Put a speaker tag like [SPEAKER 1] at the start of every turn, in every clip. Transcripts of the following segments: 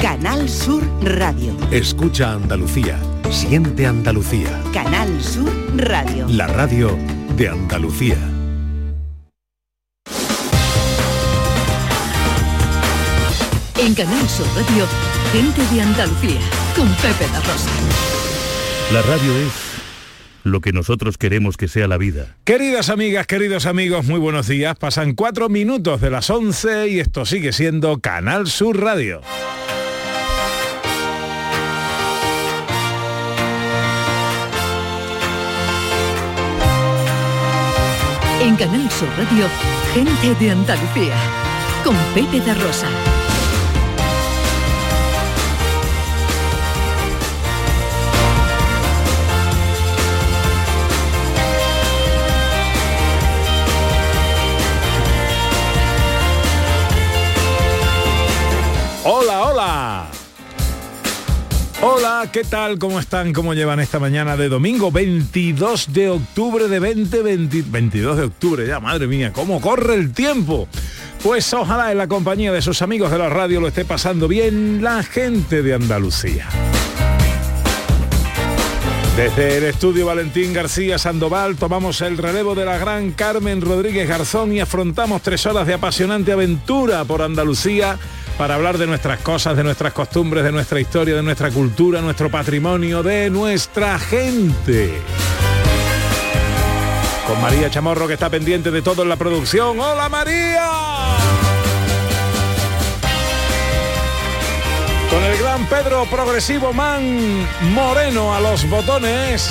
[SPEAKER 1] Canal Sur Radio.
[SPEAKER 2] Escucha Andalucía. Siente Andalucía.
[SPEAKER 1] Canal Sur Radio.
[SPEAKER 2] La radio de Andalucía.
[SPEAKER 3] En Canal Sur Radio, gente de Andalucía, con Pepe La Rosa.
[SPEAKER 4] La radio es lo que nosotros queremos que sea la vida.
[SPEAKER 5] Queridas amigas, queridos amigos, muy buenos días. Pasan cuatro minutos de las 11 y esto sigue siendo Canal Sur Radio.
[SPEAKER 3] En Canal Sur Radio, gente de Andalucía, con Pepe de Rosa.
[SPEAKER 5] Hola, ¿qué tal? ¿Cómo están? ¿Cómo llevan esta mañana de domingo 22 de octubre de 2020? 22 de octubre ya, madre mía, ¿cómo corre el tiempo? Pues ojalá en la compañía de sus amigos de la radio lo esté pasando bien la gente de Andalucía. Desde el estudio Valentín García Sandoval tomamos el relevo de la gran Carmen Rodríguez Garzón y afrontamos tres horas de apasionante aventura por Andalucía para hablar de nuestras cosas, de nuestras costumbres, de nuestra historia, de nuestra cultura, nuestro patrimonio, de nuestra gente. Con María Chamorro que está pendiente de todo en la producción. ¡Hola María! Con el gran Pedro Progresivo Man Moreno a los botones.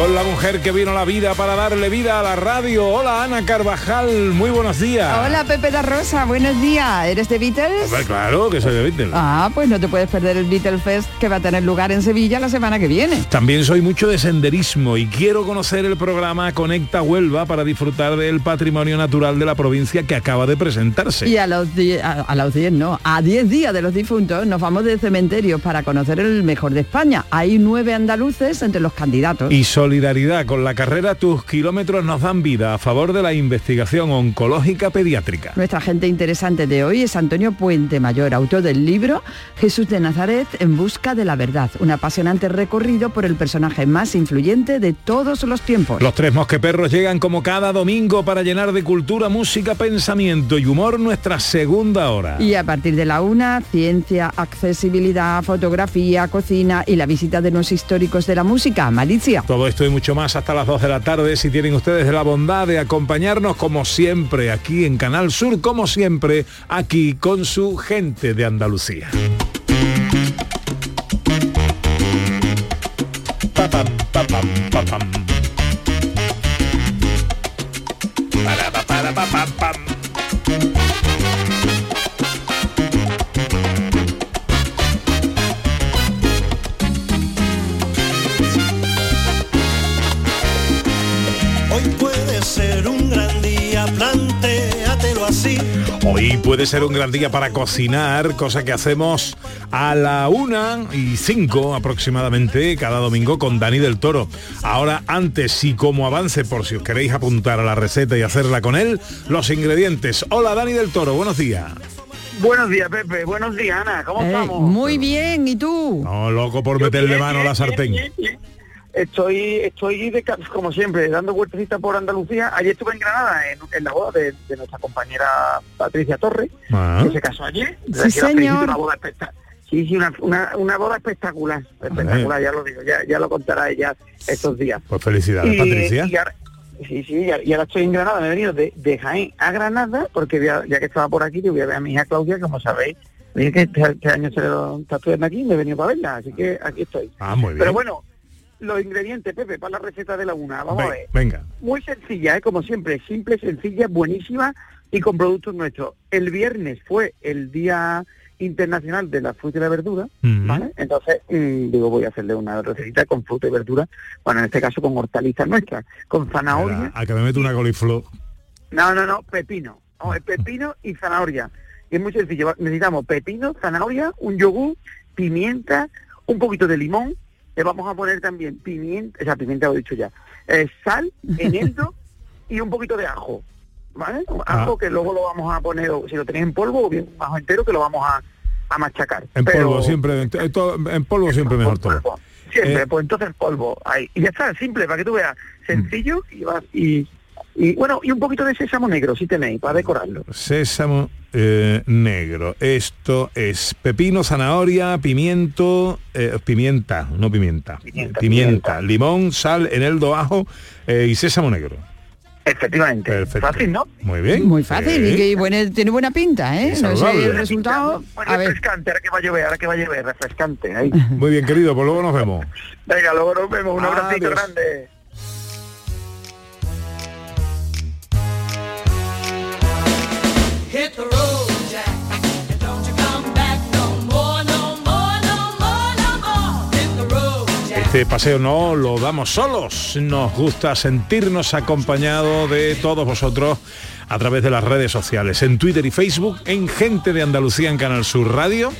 [SPEAKER 5] Con la mujer que vino a la vida para darle vida a la radio. Hola Ana Carvajal, muy buenos días.
[SPEAKER 6] Hola Pepe da Rosa, buenos días. ¿Eres de Beatles?
[SPEAKER 5] Hombre, claro que soy de Beatles.
[SPEAKER 6] Ah, pues no te puedes perder el Beatles Fest que va a tener lugar en Sevilla la semana que viene.
[SPEAKER 5] También soy mucho de senderismo y quiero conocer el programa Conecta Huelva para disfrutar del patrimonio natural de la provincia que acaba de presentarse.
[SPEAKER 6] Y a los 10, a, a los 10 no, a 10 días de los difuntos nos vamos de cementerios para conocer el mejor de España. Hay nueve andaluces entre los candidatos.
[SPEAKER 5] Y solidaridad con la carrera Tus kilómetros nos dan vida a favor de la investigación oncológica pediátrica.
[SPEAKER 6] Nuestra gente interesante de hoy es Antonio Puente Mayor, autor del libro Jesús de Nazaret en busca de la verdad, un apasionante recorrido por el personaje más influyente de todos los tiempos.
[SPEAKER 5] Los tres mosqueperros llegan como cada domingo para llenar de cultura, música, pensamiento y humor nuestra segunda hora.
[SPEAKER 6] Y a partir de la una, ciencia, accesibilidad, fotografía, cocina y la visita de los históricos de la música, Malicia.
[SPEAKER 5] Todo esto y mucho más hasta las 2 de la tarde. Si tienen ustedes la bondad de acompañarnos como siempre aquí en Canal Sur, como siempre aquí con su gente de Andalucía.
[SPEAKER 7] Hoy puede ser un gran día
[SPEAKER 5] para cocinar, cosa que hacemos a la una y cinco aproximadamente cada domingo con Dani del Toro. Ahora, antes y como avance, por si os queréis apuntar a la receta y hacerla con él, los ingredientes. Hola Dani del Toro, buenos días.
[SPEAKER 8] Buenos días, Pepe. Buenos días, Ana. ¿Cómo
[SPEAKER 6] Eh,
[SPEAKER 8] estamos?
[SPEAKER 6] muy bien, ¿y tú?
[SPEAKER 5] No, loco por
[SPEAKER 8] Yo
[SPEAKER 5] meterle
[SPEAKER 8] bien,
[SPEAKER 5] mano a la sartén.
[SPEAKER 8] bien, bien, bien. Estoy, estoy de, como siempre, dando vueltecitas por Andalucía. Ayer estuve en Granada en, en la boda de, de nuestra compañera Patricia Torres,
[SPEAKER 5] Ah.
[SPEAKER 8] que se casó ayer.
[SPEAKER 6] Sí, señor.
[SPEAKER 8] Una boda espectacular. Sí, sí, una, una, una boda espectacular. Espectacular, ya lo digo. Ya, ya lo contará ella estos días.
[SPEAKER 5] Pues felicidades, Patricia.
[SPEAKER 8] y ahora, sí, sí, y ahora- y ahora estoy en Granada, me he venido de, de Jaén a Granada, porque voy a- ya que estaba por aquí, yo voy a ver a mi hija Claudia, como sabéis, dije que este, este año se lo está estudiando aquí, me he venido para verla, así que aquí estoy.
[SPEAKER 5] Ah, muy bien.
[SPEAKER 8] Pero bueno, los ingredientes, Pepe, para la receta de la una, vamos a
[SPEAKER 5] Ve-
[SPEAKER 8] ver.
[SPEAKER 5] venga.
[SPEAKER 8] Muy sencilla, ¿eh? como siempre, simple, sencilla, buenísima y con productos nuestros. El viernes fue el Día Internacional de la Fruta y la Verdura. ¿vale? Entonces, mm, digo, voy a hacerle una recetita con fruta y verdura, bueno, en este caso con hortalizas nuestras, con zanahoria.
[SPEAKER 5] Mira, A que me meto una coliflor.
[SPEAKER 8] No, no, no, pepino. No, es pepino y zanahoria. Y es muy sencillo. Necesitamos pepino, zanahoria, un yogur, pimienta, un poquito de limón. Le vamos a poner también pimienta, o sea, pimienta lo he dicho ya, eh, sal, eneldo y un poquito de ajo. ¿Vale?
[SPEAKER 5] Ah.
[SPEAKER 8] Ajo que luego lo vamos a poner, si lo tenéis en polvo, o bien ajo entero que lo vamos a, a machacar.
[SPEAKER 5] En
[SPEAKER 8] Pero-
[SPEAKER 5] polvo siempre, en, en todo- polvo siempre mejor todo.
[SPEAKER 8] polvo. Siempre,
[SPEAKER 5] Eh,
[SPEAKER 8] pues entonces polvo. Ahí. Y ya está, simple, para que tú veas. Sencillo y vas y, y bueno, y un poquito de sésamo negro, si tenéis, para decorarlo.
[SPEAKER 5] Sésamo eh, negro. Esto es pepino, zanahoria, pimiento, eh, pimienta, no pimienta.
[SPEAKER 8] Pimienta,
[SPEAKER 5] Pimienta,
[SPEAKER 8] pimienta.
[SPEAKER 5] limón, sal, eneldo, ajo eh, y sésamo negro.
[SPEAKER 8] Efectivamente.
[SPEAKER 5] Perfecto.
[SPEAKER 8] Fácil, ¿no?
[SPEAKER 5] Muy bien.
[SPEAKER 6] Muy fácil
[SPEAKER 5] Sí.
[SPEAKER 6] y que buena- tiene buena pinta, ¿eh?
[SPEAKER 5] Y
[SPEAKER 6] No sé el resultado.
[SPEAKER 8] Muy
[SPEAKER 6] A ver,
[SPEAKER 8] refrescante, ahora que va a llover, ahora que va a llover, refrescante. Ahí.
[SPEAKER 5] Muy bien, querido, pues luego nos vemos.
[SPEAKER 8] Venga, luego nos vemos. Un abracito
[SPEAKER 5] Adiós.
[SPEAKER 8] grande.
[SPEAKER 5] Este paseo no lo damos solos. Nos gusta sentirnos acompañados de todos vosotros a través de las redes sociales, en Twitter y Facebook, en Gente de Andalucía en Canal Sur Radio.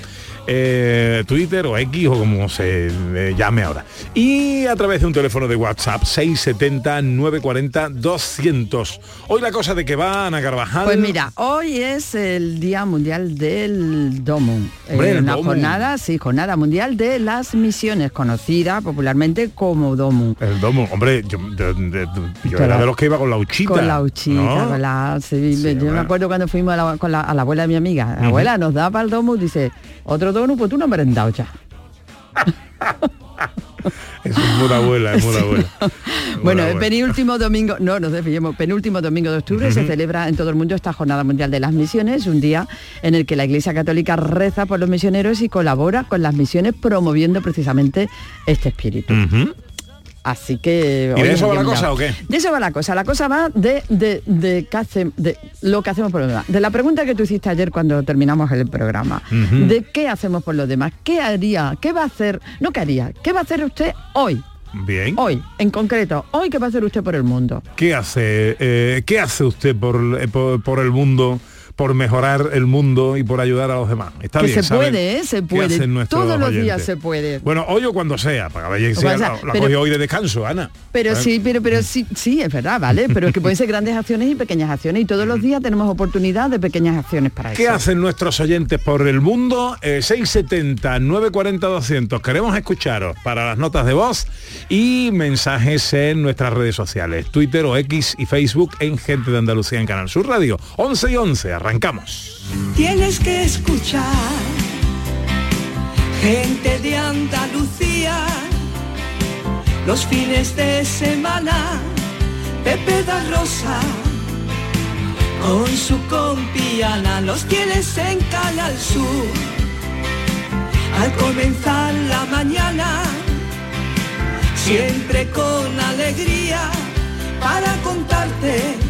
[SPEAKER 5] Eh, Twitter o X o como se eh, llame ahora. Y a través de un teléfono de WhatsApp 670-940-200. Hoy la cosa de que va Ana Carvajal.
[SPEAKER 6] Pues mira, hoy es el Día Mundial del Domo.
[SPEAKER 5] Hombre, el
[SPEAKER 6] una
[SPEAKER 5] Domu.
[SPEAKER 6] jornada, sí, jornada mundial de las misiones, conocida popularmente como Domu.
[SPEAKER 5] El domo, hombre, yo, era de los que iba con la uchita.
[SPEAKER 6] Con la uchita,
[SPEAKER 5] ¿no?
[SPEAKER 6] con la... sí,
[SPEAKER 5] Sí,
[SPEAKER 6] yo
[SPEAKER 5] bueno.
[SPEAKER 6] me acuerdo cuando fuimos a la, con la- a la abuela de mi amiga. La abuela nos da para el domo, dice, otro pues tú no has ya.
[SPEAKER 5] Es muy abuela, es muy abuela.
[SPEAKER 6] Bueno, el
[SPEAKER 5] abuela.
[SPEAKER 6] penúltimo domingo, no nos desviemos, penúltimo domingo de octubre se celebra en todo el mundo esta Jornada Mundial de las Misiones, un día en el que la Iglesia Católica reza por los misioneros y colabora con las misiones promoviendo precisamente este espíritu. Así que...
[SPEAKER 5] ¿Y de eso
[SPEAKER 6] es
[SPEAKER 5] va la cosa o qué?
[SPEAKER 6] De eso va la cosa. La cosa va de, de, de, hace- de lo que hacemos por los demás. De la pregunta que tú hiciste ayer cuando terminamos el programa. De qué hacemos por los demás. ¿Qué haría? ¿Qué va a hacer? No qué haría. ¿Qué va a hacer usted hoy?
[SPEAKER 5] Bien.
[SPEAKER 6] Hoy, en concreto. Hoy, ¿qué va a hacer usted por el mundo?
[SPEAKER 5] ¿Qué hace, eh, ¿qué hace usted por, eh, por, por el mundo, por mejorar el mundo y por ayudar a los demás? Está
[SPEAKER 6] que
[SPEAKER 5] bien,
[SPEAKER 6] se
[SPEAKER 5] ¿saben
[SPEAKER 6] puede, ¿eh? Se
[SPEAKER 5] qué
[SPEAKER 6] puede. Todos los días
[SPEAKER 5] oyentes?
[SPEAKER 6] se puede.
[SPEAKER 5] Bueno, hoy o cuando sea, para que
[SPEAKER 6] sea,
[SPEAKER 5] la, la
[SPEAKER 6] pero-
[SPEAKER 5] cogió hoy de descanso, Ana.
[SPEAKER 6] Pero sí, pero, pero sí, sí, es verdad, ¿vale? Pero es que pueden ser grandes acciones y pequeñas acciones y todos los días tenemos oportunidad de pequeñas acciones para
[SPEAKER 5] ¿Qué
[SPEAKER 6] eso.
[SPEAKER 5] hacen nuestros oyentes por el mundo? Eh, 670 940 200. Queremos escucharos para las notas de voz y mensajes en nuestras redes sociales, Twitter o X y Facebook en Gente de Andalucía en Canal Sur Radio. 11 y 11,
[SPEAKER 9] Tienes que escuchar gente de Andalucía los fines de semana. Pepe da Rosa con su compiana los tienes en Canal Sur. Al comenzar la mañana, siempre con alegría para contarte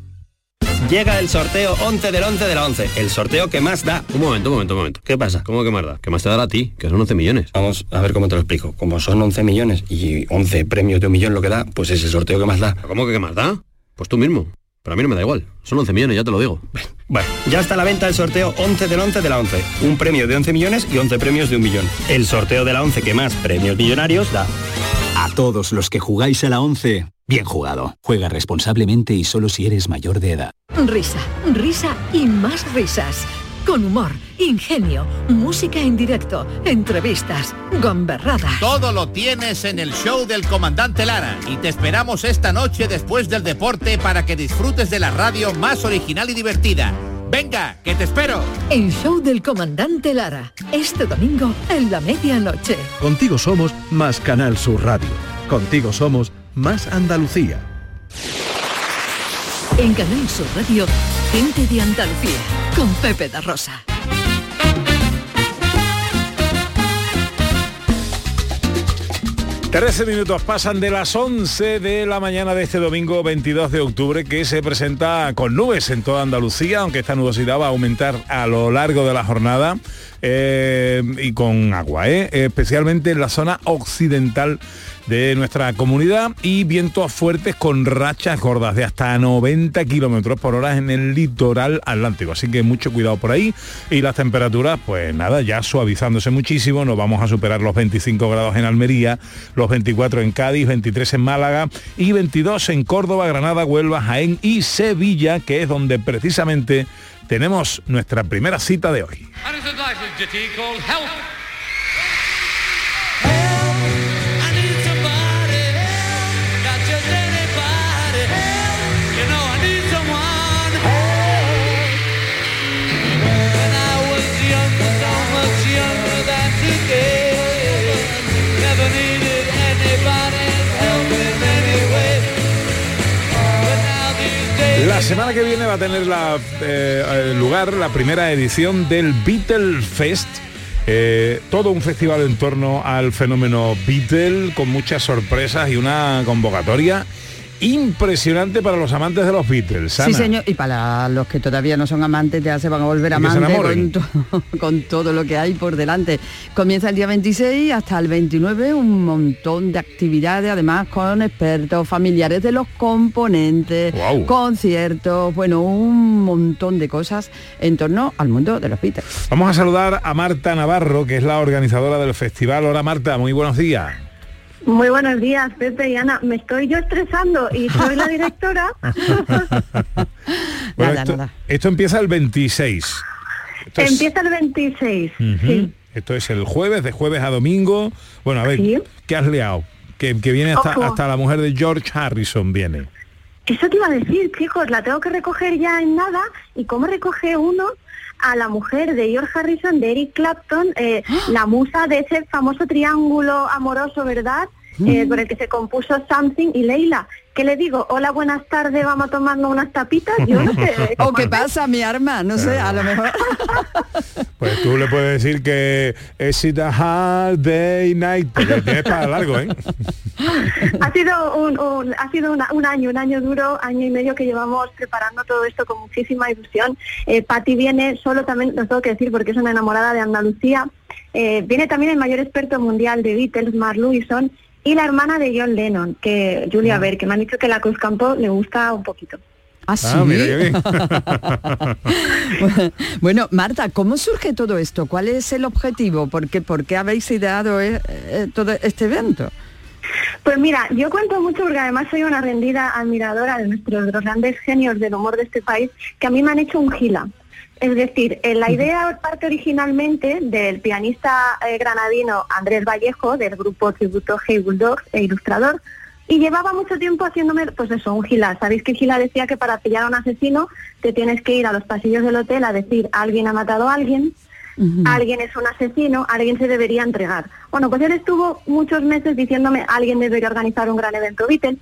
[SPEAKER 10] Llega el sorteo 11 del 11 de la 11, el sorteo que más da.
[SPEAKER 11] Un momento, un momento, un momento. ¿Qué pasa? ¿Cómo que más da? ¿Qué más te dará a ti? Que son 11 millones.
[SPEAKER 10] Vamos a ver cómo te lo explico. Como son 11 millones y 11 premios de un millón lo que da, pues es el sorteo que más da.
[SPEAKER 11] ¿Cómo que qué más da? Pues tú mismo. Pero a mí no me da igual. Son 11 millones, ya te lo digo.
[SPEAKER 10] Bueno, ya está a la venta el sorteo 11 del 11 de la 11. Un premio de 11 millones y 11 premios de un millón. El sorteo de la 11 que más premios millonarios da.
[SPEAKER 12] Todos los que jugáis a la 11, bien jugado. Juega responsablemente y solo si eres mayor de edad.
[SPEAKER 3] Risa, risa y más risas. Con humor, ingenio, música en directo, entrevistas, gomberradas.
[SPEAKER 13] Todo lo tienes en el show del comandante Lara y te esperamos esta noche después del deporte para que disfrutes de la radio más original y divertida. Venga, que te espero.
[SPEAKER 3] El show del comandante Lara. Este domingo en la medianoche.
[SPEAKER 2] Contigo somos más Canal Sur Radio. Contigo somos más Andalucía.
[SPEAKER 3] En Canal Sur Radio, gente de Andalucía, con Pepe da Rosa.
[SPEAKER 5] Trece minutos pasan de las 11 de la mañana de este domingo 22 de octubre que se presenta con nubes en toda Andalucía, aunque esta nubosidad va a aumentar a lo largo de la jornada. Eh, y con agua, ¿eh? especialmente en la zona occidental de nuestra comunidad y vientos fuertes con rachas gordas de hasta 90 kilómetros por hora en el litoral atlántico. Así que mucho cuidado por ahí. Y las temperaturas, pues nada, ya suavizándose muchísimo. Nos vamos a superar los 25 grados en Almería, los 24 en Cádiz, 23 en Málaga y 22 en Córdoba, Granada, Huelva, Jaén y Sevilla, que es donde precisamente tenemos nuestra primera cita de hoy. Semana que viene va a tener la, eh, lugar la primera edición del Beatle Fest. eh, todo un festival en torno al fenómeno Beatle con muchas sorpresas y una convocatoria impresionante para los amantes de los Beatles.
[SPEAKER 6] Sí, señor. Y para los que todavía no son amantes, ya se van a volver amantes con, to- con todo lo que hay por delante. Comienza el día 26 hasta el 29, un montón de actividades, además con expertos, familiares de los componentes, conciertos, bueno, un montón de cosas en torno al mundo de los Beatles.
[SPEAKER 5] Vamos a saludar a Marta Navarro, que es la organizadora del festival. Hola Marta, muy buenos días.
[SPEAKER 14] Muy buenos días, Pepe y Ana. Me estoy yo estresando y soy la directora.
[SPEAKER 5] Bueno,
[SPEAKER 6] Nada,
[SPEAKER 5] esto,
[SPEAKER 6] nada.
[SPEAKER 5] esto empieza el 26. Esto es-
[SPEAKER 14] Empieza el 26.
[SPEAKER 5] Ujú.
[SPEAKER 14] sí.
[SPEAKER 5] Esto es el jueves, de jueves a domingo. Bueno, a ver,
[SPEAKER 14] Sí.
[SPEAKER 5] ¿qué has liado? Que, que viene hasta,
[SPEAKER 14] Ojo.
[SPEAKER 5] hasta la mujer de George Harrison, viene.
[SPEAKER 14] Eso te iba a decir, chicos, la tengo que recoger ya en nada. ¿Y cómo recoge uno a la mujer de George Harrison, de Eric Clapton, eh, la musa de ese famoso triángulo amoroso, ¿verdad? Eh, por el que se compuso Something y Leila. ¿Qué le digo? Hola, buenas tardes, vamos a tomarnos unas tapitas. Yo no sé.
[SPEAKER 6] ¿O qué pasa, mi arma? No sé, a lo mejor...
[SPEAKER 5] Pues tú le puedes decir que es it a hard day night, porque tienes para largo, ¿eh?
[SPEAKER 14] Ha sido un, un- ha sido una- un año, un año duro, año y medio que llevamos preparando todo esto con muchísima ilusión. Eh, Patti viene, solo también lo tengo que decir porque es una enamorada de Andalucía, eh, viene también el mayor experto mundial de Beatles, Mark Lewison, y la hermana de John Lennon, que Julia Ver, que me han dicho que la Cruz Campo le gusta un poquito.
[SPEAKER 6] ¿Ah, sí?
[SPEAKER 5] Ah, mira bien.
[SPEAKER 6] bueno, Marta, ¿cómo surge todo esto? ¿Cuál es el objetivo? ¿Por qué, por qué habéis ideado eh, eh, todo este evento?
[SPEAKER 14] Pues mira, yo cuento mucho porque además soy una rendida admiradora de nuestros grandes genios del humor de este país que a mí me han hecho un gila. Es decir, la idea parte originalmente del pianista eh, granadino Andrés Vallejo, del grupo tributo Hey Bulldogs e ilustrador, y llevaba mucho tiempo haciéndome, pues eso, un gila. Sabéis que Gila decía que para pillar a un asesino te tienes que ir a los pasillos del hotel a decir alguien ha matado a alguien, alguien es un asesino, alguien se debería entregar. Bueno, pues él estuvo muchos meses diciéndome alguien debería organizar un gran evento Beatle,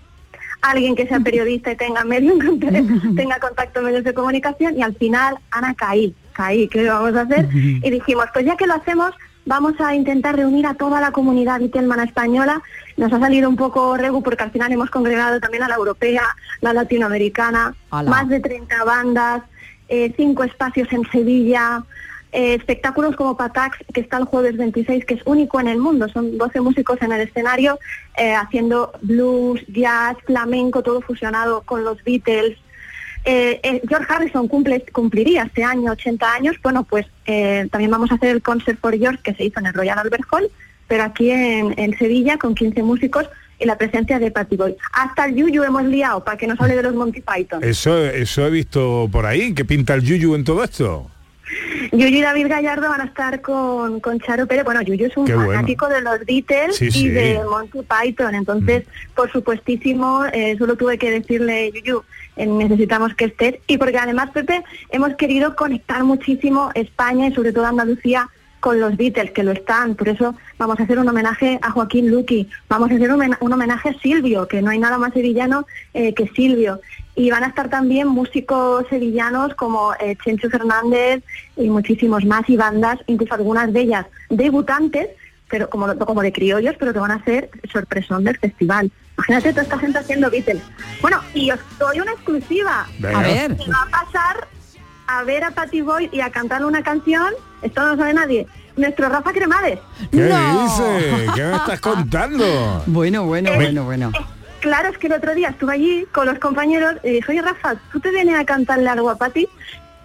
[SPEAKER 14] alguien que sea periodista y tenga medio tenga contacto en medios de comunicación y al final Ana caí, caí, ¿qué vamos a hacer? Y dijimos, pues ya que lo hacemos, vamos a intentar reunir a toda la comunidad Beatlemana española. Nos ha salido un poco regu porque al final hemos congregado también a la europea, la latinoamericana, más de 30 bandas, eh, cinco espacios en Sevilla, eh, espectáculos como Patax, que está el jueves 26, que es único en el mundo. Son 12 músicos en el escenario eh, haciendo blues, jazz, flamenco, todo fusionado con los Beatles. Eh, eh, George Harrison cumple, cumpliría este año 80 años. Bueno, pues también vamos a hacer el Concert for George que se hizo en el Royal Albert Hall, pero aquí en, Sevilla con 15 músicos y la presencia de Patty Boy. Hasta el Yuyu hemos liado para que nos hable de los Monty Python.
[SPEAKER 5] Eso, eso he visto por ahí, que pinta el yuyu en todo esto.
[SPEAKER 14] Yuyu y David Gallardo van a estar con, con Charo Pérez. Bueno, Yuyu es un
[SPEAKER 5] Qué bueno.
[SPEAKER 14] fanático de los Beatles
[SPEAKER 5] Sí,
[SPEAKER 14] y
[SPEAKER 5] sí.
[SPEAKER 14] de Monty Python. Entonces, por supuestísimo, eh, solo tuve que decirle, Yuyu, eh, necesitamos que estés. Y porque además, Pepe, hemos querido conectar muchísimo España y sobre todo Andalucía con los Beatles, que lo están. Por eso vamos a hacer un homenaje a Joaquín Luqui. Vamos a hacer un homenaje a Silvio, que no hay nada más sevillano eh, que Silvio. Y van a estar también músicos sevillanos como eh, Chencho Fernández y muchísimos más y bandas, incluso algunas de ellas debutantes, pero como, como de criollos, pero que van a ser sorpresón del festival. Imagínate toda esta gente haciendo Beatles. Bueno, y os doy una exclusiva.
[SPEAKER 6] A ver.
[SPEAKER 14] Que va a pasar a ver a Patty Boyd y a cantar una canción, esto no lo sabe nadie, nuestro Rafa Cremades.
[SPEAKER 5] ¿Qué dices? ¿Qué me estás contando?
[SPEAKER 6] Bueno, bueno,
[SPEAKER 14] Eh,
[SPEAKER 6] bueno, bueno.
[SPEAKER 14] Claro, es que el otro día estuve allí con los compañeros y dije, oye Rafa, ¿tú te vienes a cantarle algo a Patty?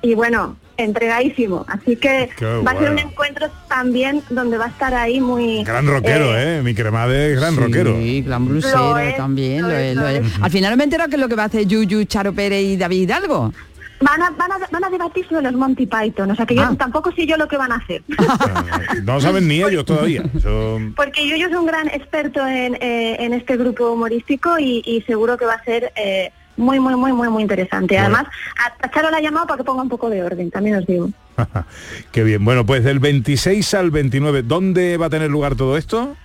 [SPEAKER 14] Y bueno, entregadísimo. Así que
[SPEAKER 5] Qué
[SPEAKER 14] va a ser un encuentro también donde va a estar ahí muy...
[SPEAKER 5] Gran rockero, ¿eh? Mi cremade es gran rockero.
[SPEAKER 6] Sí, gran blusero
[SPEAKER 14] Lo es,
[SPEAKER 6] también,
[SPEAKER 14] lo
[SPEAKER 6] lo
[SPEAKER 14] es,
[SPEAKER 6] es,
[SPEAKER 14] lo
[SPEAKER 6] lo es.
[SPEAKER 14] es.
[SPEAKER 6] Al final me he enterado que es lo que va a hacer Yuyu, Charo Pérez y David Hidalgo.
[SPEAKER 14] Van a, van, a, van a debatir sobre los Monty Python, o sea que yo
[SPEAKER 6] Ah.
[SPEAKER 14] tampoco sé yo lo que van a hacer.
[SPEAKER 5] No saben ni ellos todavía. Eso-
[SPEAKER 14] Porque yo, yo soy un gran experto en, eh, en este grupo humorístico y, y seguro que va a ser eh, muy, muy, muy, muy, muy interesante.
[SPEAKER 5] Bueno.
[SPEAKER 14] Además, a, a Charo la ha llamado para que ponga un poco de orden, también os digo.
[SPEAKER 5] Qué bien. Bueno, pues del 26 al 29, ¿dónde va a tener lugar todo esto?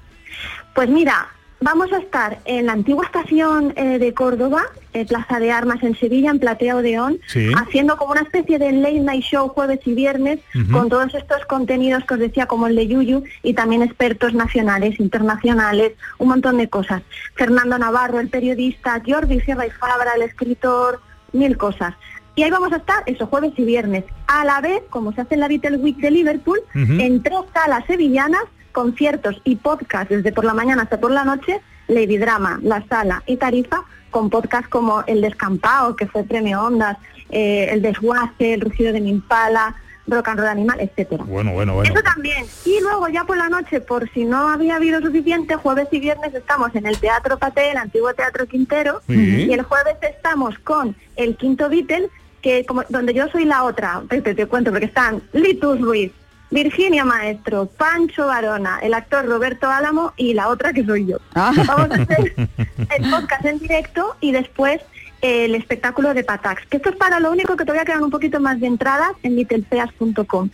[SPEAKER 14] Pues mira, vamos a estar en la antigua estación eh, de Córdoba, eh, Plaza de Armas en Sevilla, en Platea Odeón,
[SPEAKER 15] Sí.
[SPEAKER 14] haciendo como una especie de late night show jueves y viernes con todos estos contenidos que os decía, como el de Yuyu, y también expertos nacionales, internacionales, un montón de cosas. Fernando Navarro, el periodista, Jordi Sierra y Fabra, el escritor, mil cosas. Y ahí vamos a estar, eso, jueves y viernes. A la vez, como se hace en la Beatle Week de Liverpool, en tres salas sevillanas, conciertos y podcast desde por la mañana hasta por la noche, Lady Drama, La Sala y Tarifa, con podcasts como El Descampado, que fue premio Ondas, eh, El Desguace, El Rugido de mi Impala, Rock and Roll Animal, etcétera.
[SPEAKER 5] Bueno, bueno, bueno.
[SPEAKER 14] Eso también. Y luego ya por la noche, por si no había habido suficiente, jueves y viernes estamos en el Teatro Paté, el antiguo Teatro Quintero,
[SPEAKER 15] Sí.
[SPEAKER 14] y el jueves estamos con el Quinto Beatle, que como donde yo soy la otra, te, te- te cuento, porque están Litus Ruiz, Virginia Maestro, Pancho Varona, el actor Roberto Álamo y la otra que soy yo. Vamos a hacer el podcast en directo y después el espectáculo de Patax, que esto es para lo único que todavía quedan un poquito más de entradas en littlepeas.com.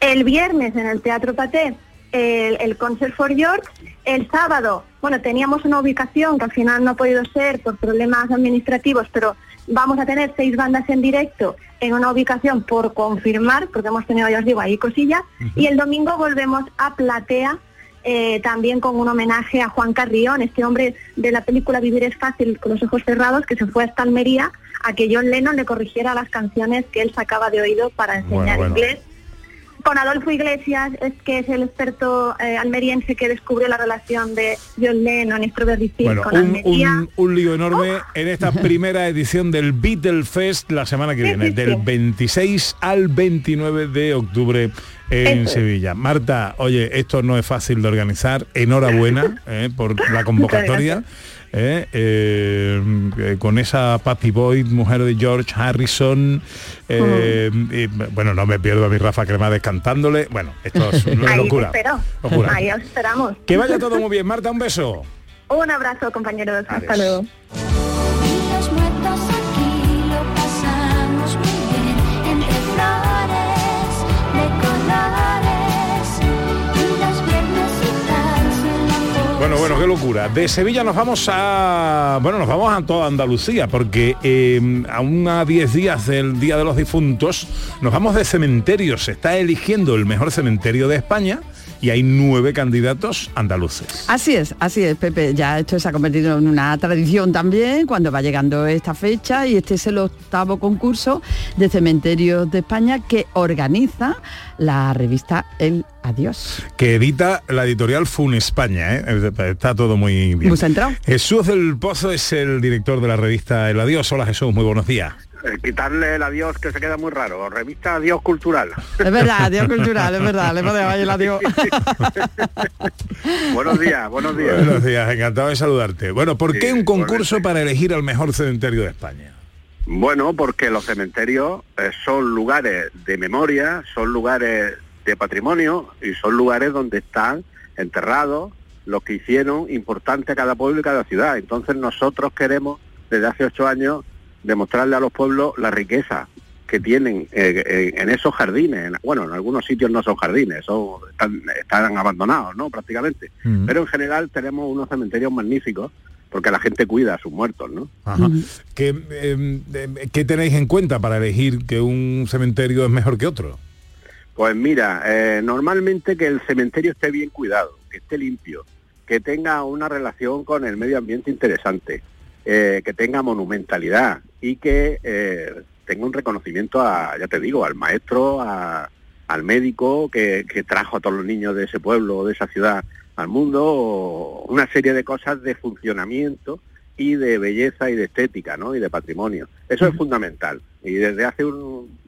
[SPEAKER 14] El viernes en el Teatro Paté el, el Concert for George, el sábado, bueno, teníamos una ubicación que al final no ha podido ser por problemas administrativos, pero vamos a tener seis bandas en directo en una ubicación por confirmar, porque hemos tenido, ya os digo, ahí cosillas, y el domingo volvemos a Platea eh, también con un homenaje a Juan Carrión, este hombre de la película Vivir es fácil con los ojos cerrados, que se fue hasta Almería a que John Lennon le corrigiera las canciones que él sacaba de oído para enseñar
[SPEAKER 5] bueno.
[SPEAKER 14] inglés. Con Adolfo Iglesias, es que es el experto eh, almeriense que descubrió la relación de John Lennon y Strawberry Fields
[SPEAKER 5] Bueno,
[SPEAKER 14] con
[SPEAKER 5] un,
[SPEAKER 14] Almería.
[SPEAKER 5] un- un lío enorme en esta primera edición del Beatle Fest la semana que viene, del 26 al 29 de octubre en
[SPEAKER 15] Eso.
[SPEAKER 5] Sevilla. Marta, oye, esto no es fácil de organizar. Enhorabuena eh, por la convocatoria. Eh, eh, eh, con esa Patty Boyd, mujer de George Harrison. y, bueno, no me pierdo a mi Rafa Cremades cantándole. Bueno, esto es una
[SPEAKER 14] Ahí
[SPEAKER 5] locura. locura.
[SPEAKER 14] Ahí os esperamos.
[SPEAKER 5] Que vaya todo muy bien, Marta, un beso.
[SPEAKER 14] Un abrazo, compañeros. Hasta luego.
[SPEAKER 5] Bueno, bueno, qué locura. De Sevilla nos vamos a. Bueno, nos vamos a toda Andalucía, porque eh, a una 10 días del Día de los Difuntos, nos vamos de cementerios. Se está eligiendo el mejor cementerio de España y hay nueve candidatos andaluces.
[SPEAKER 6] Así es, así es, Pepe. Ya esto se ha convertido en una tradición también cuando va llegando esta fecha y este es el octavo concurso de cementerios de España que organiza la revista El Adiós.
[SPEAKER 5] Que edita la editorial Fun España, ¿eh? Está todo muy bien.
[SPEAKER 6] Muy centrado.
[SPEAKER 5] Jesús del Pozo es el director de la revista El Adiós. Hola Jesús, muy buenos días.
[SPEAKER 16] Eh, quitarle el adiós que se queda muy raro. Revista Adiós Cultural.
[SPEAKER 6] Es verdad, Adiós Cultural, es verdad, le podemos el Adiós.
[SPEAKER 16] buenos días, buenos días.
[SPEAKER 5] Buenos días, encantado de saludarte. Bueno, ¿por
[SPEAKER 16] Sí,
[SPEAKER 5] qué un concurso para elegir al mejor cementerio de España?
[SPEAKER 16] Bueno, porque los cementerios eh, son lugares de memoria, son lugares de patrimonio y son lugares donde están enterrados los que hicieron importante a cada pueblo y cada ciudad. Entonces nosotros queremos, desde hace ocho años, demostrarle a los pueblos la riqueza que tienen eh, eh, en esos jardines. En- bueno, en algunos sitios no son jardines, son, están, están abandonados, ¿no? Prácticamente. Pero en general tenemos unos cementerios magníficos porque la gente cuida a sus muertos, ¿no?
[SPEAKER 5] Ajá. ¿Qué, eh, eh, qué tenéis en cuenta para elegir que un cementerio es mejor que otro?
[SPEAKER 16] Pues mira, eh, normalmente que el cementerio esté bien cuidado, que esté limpio, que tenga una relación con el medio ambiente interesante, eh, que tenga monumentalidad y que eh, tenga un reconocimiento a, ya te digo, al maestro, a- al médico que, que trajo a todos los niños de ese pueblo o de esa ciudad al mundo, o una serie de cosas de funcionamiento y de belleza y de estética, ¿no? Y de patrimonio. Eso es fundamental. Y desde hace un,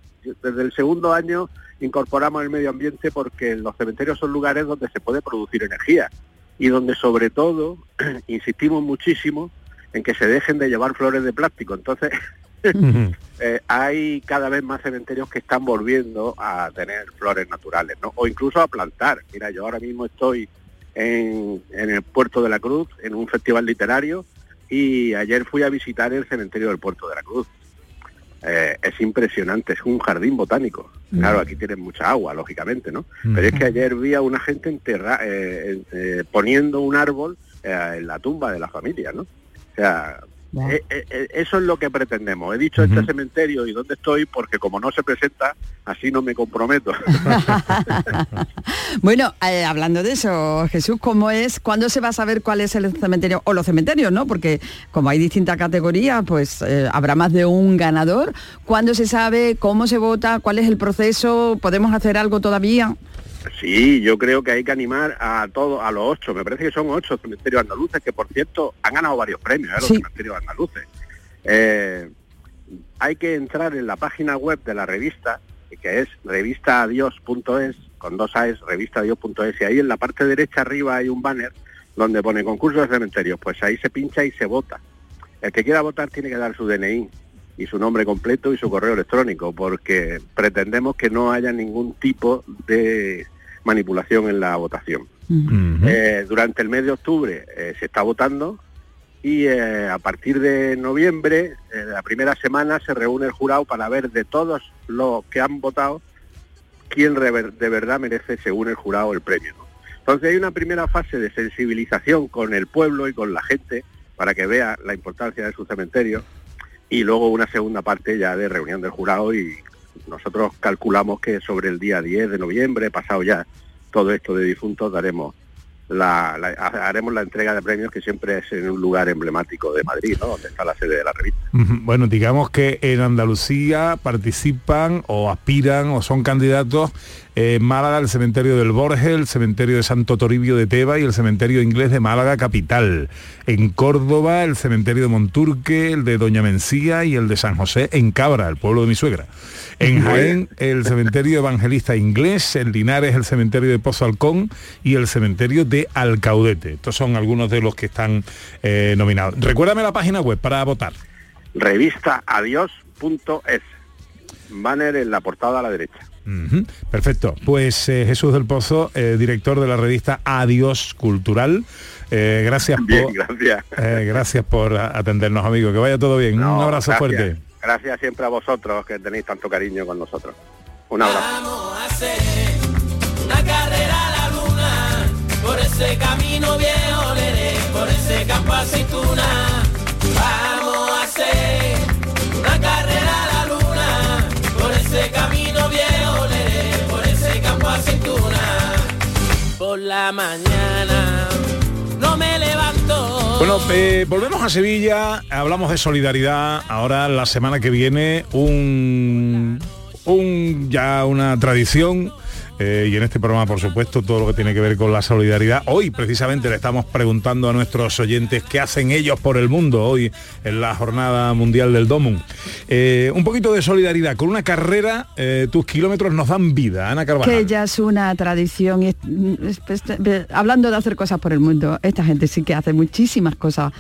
[SPEAKER 16] desde el segundo año incorporamos el medio ambiente porque los cementerios son lugares donde se puede producir energía y donde sobre todo insistimos muchísimo en que se dejen de llevar flores de plástico. Entonces, eh, hay cada vez más cementerios que están volviendo a tener flores naturales, ¿no? O incluso a plantar. Mira, yo ahora mismo estoy en, en el Puerto de la Cruz, en un festival literario, y ayer fui a visitar el cementerio del Puerto de la Cruz. Eh, es impresionante, es un jardín botánico. Claro, aquí tienen mucha agua, lógicamente, ¿no? Pero es que ayer vi a una gente enterra eh, eh, poniendo un árbol en la tumba de la familia, ¿no? O sea, eh, eh, eh, eso es lo que pretendemos. He dicho este cementerio y dónde estoy porque como no se presenta, así no me comprometo.
[SPEAKER 6] Bueno, eh, hablando de eso, Jesús, ¿cómo es? ¿Cuándo se va a saber cuál es el cementerio? O los cementerios, ¿no? Porque como hay distintas categorías, pues eh, habrá más de un ganador. ¿Cuándo se sabe? ¿Cómo se vota? ¿Cuál es el proceso? ¿Podemos hacer algo todavía?
[SPEAKER 16] Sí, yo creo que hay que animar a todos, a los ocho, me parece que son ocho cementerios andaluces, que por cierto han ganado varios premios, ¿eh? los
[SPEAKER 6] Sí.
[SPEAKER 16] cementerios andaluces. Eh, hay que entrar en la página web de la revista, que es revistaadios.es, con dos A's, revistaadios.es, y ahí en la parte derecha arriba hay un banner donde pone concurso de cementerios, pues ahí se pincha y se vota. El que quiera votar tiene que dar su DNI y su nombre completo y su correo electrónico, porque pretendemos que no haya ningún tipo de manipulación en la votación. Eh, durante el mes de octubre eh, se está votando y eh, a partir de noviembre, la primera semana, se reúne el jurado para ver de todos los que han votado quién de verdad merece, según el jurado, el premio. ¿no? Entonces hay una primera fase de sensibilización con el pueblo y con la gente para que vea la importancia de su cementerio y luego una segunda parte ya de reunión del jurado y nosotros calculamos que sobre el día 10 de noviembre, pasado ya todo esto de difuntos, daremos la, la- haremos la entrega de premios que siempre es en un lugar emblemático de Madrid, ¿no? donde está la sede de la revista.
[SPEAKER 5] Bueno, digamos que en Andalucía participan o aspiran o son candidatos eh, en Málaga el cementerio del Borges, el cementerio de Santo Toribio de Teba y el cementerio inglés de Málaga capital. En Córdoba el cementerio de Monturque, el de Doña Mencía y el de San José en Cabra, el pueblo de mi suegra. En Jaén el cementerio evangelista inglés, en Linares el cementerio de Pozo Halcón y el cementerio de Alcaudete. Estos son algunos de los que están eh, nominados. Recuérdame la página web para votar.
[SPEAKER 16] Revistaadios.es. Banner en la portada a la derecha.
[SPEAKER 5] Perfecto. Pues eh, Jesús del Pozo, eh, director de la revista Adiós Cultural. eh, gracias
[SPEAKER 16] Bien,
[SPEAKER 5] por
[SPEAKER 16] gracias.
[SPEAKER 5] eh, gracias por atendernos, amigo. Que vaya todo bien. Un abrazo
[SPEAKER 16] gracias.
[SPEAKER 5] fuerte.
[SPEAKER 16] Gracias siempre a vosotros que tenéis tanto cariño con nosotros. Un abrazo.
[SPEAKER 7] Vamos a hacer una carrera a la luna, por ese camino viejo, leré, por ese campo aceituna. La mañana no me levanto.
[SPEAKER 5] Bueno, eh, volvemos a Sevilla, hablamos de solidaridad. Ahora la semana que viene un, un ya una tradición. Eh, y en este programa, por supuesto, todo lo que tiene que ver con la solidaridad. Hoy, precisamente, le estamos preguntando a nuestros oyentes qué hacen ellos por el mundo hoy en la Jornada Mundial del Domum. Eh, un poquito de solidaridad. Con una carrera, eh, tus kilómetros nos dan vida. Ana Carvajal.
[SPEAKER 6] Que ya es una tradición. y es- es- es- hablando de hacer cosas por el mundo, esta gente sí que hace muchísimas cosas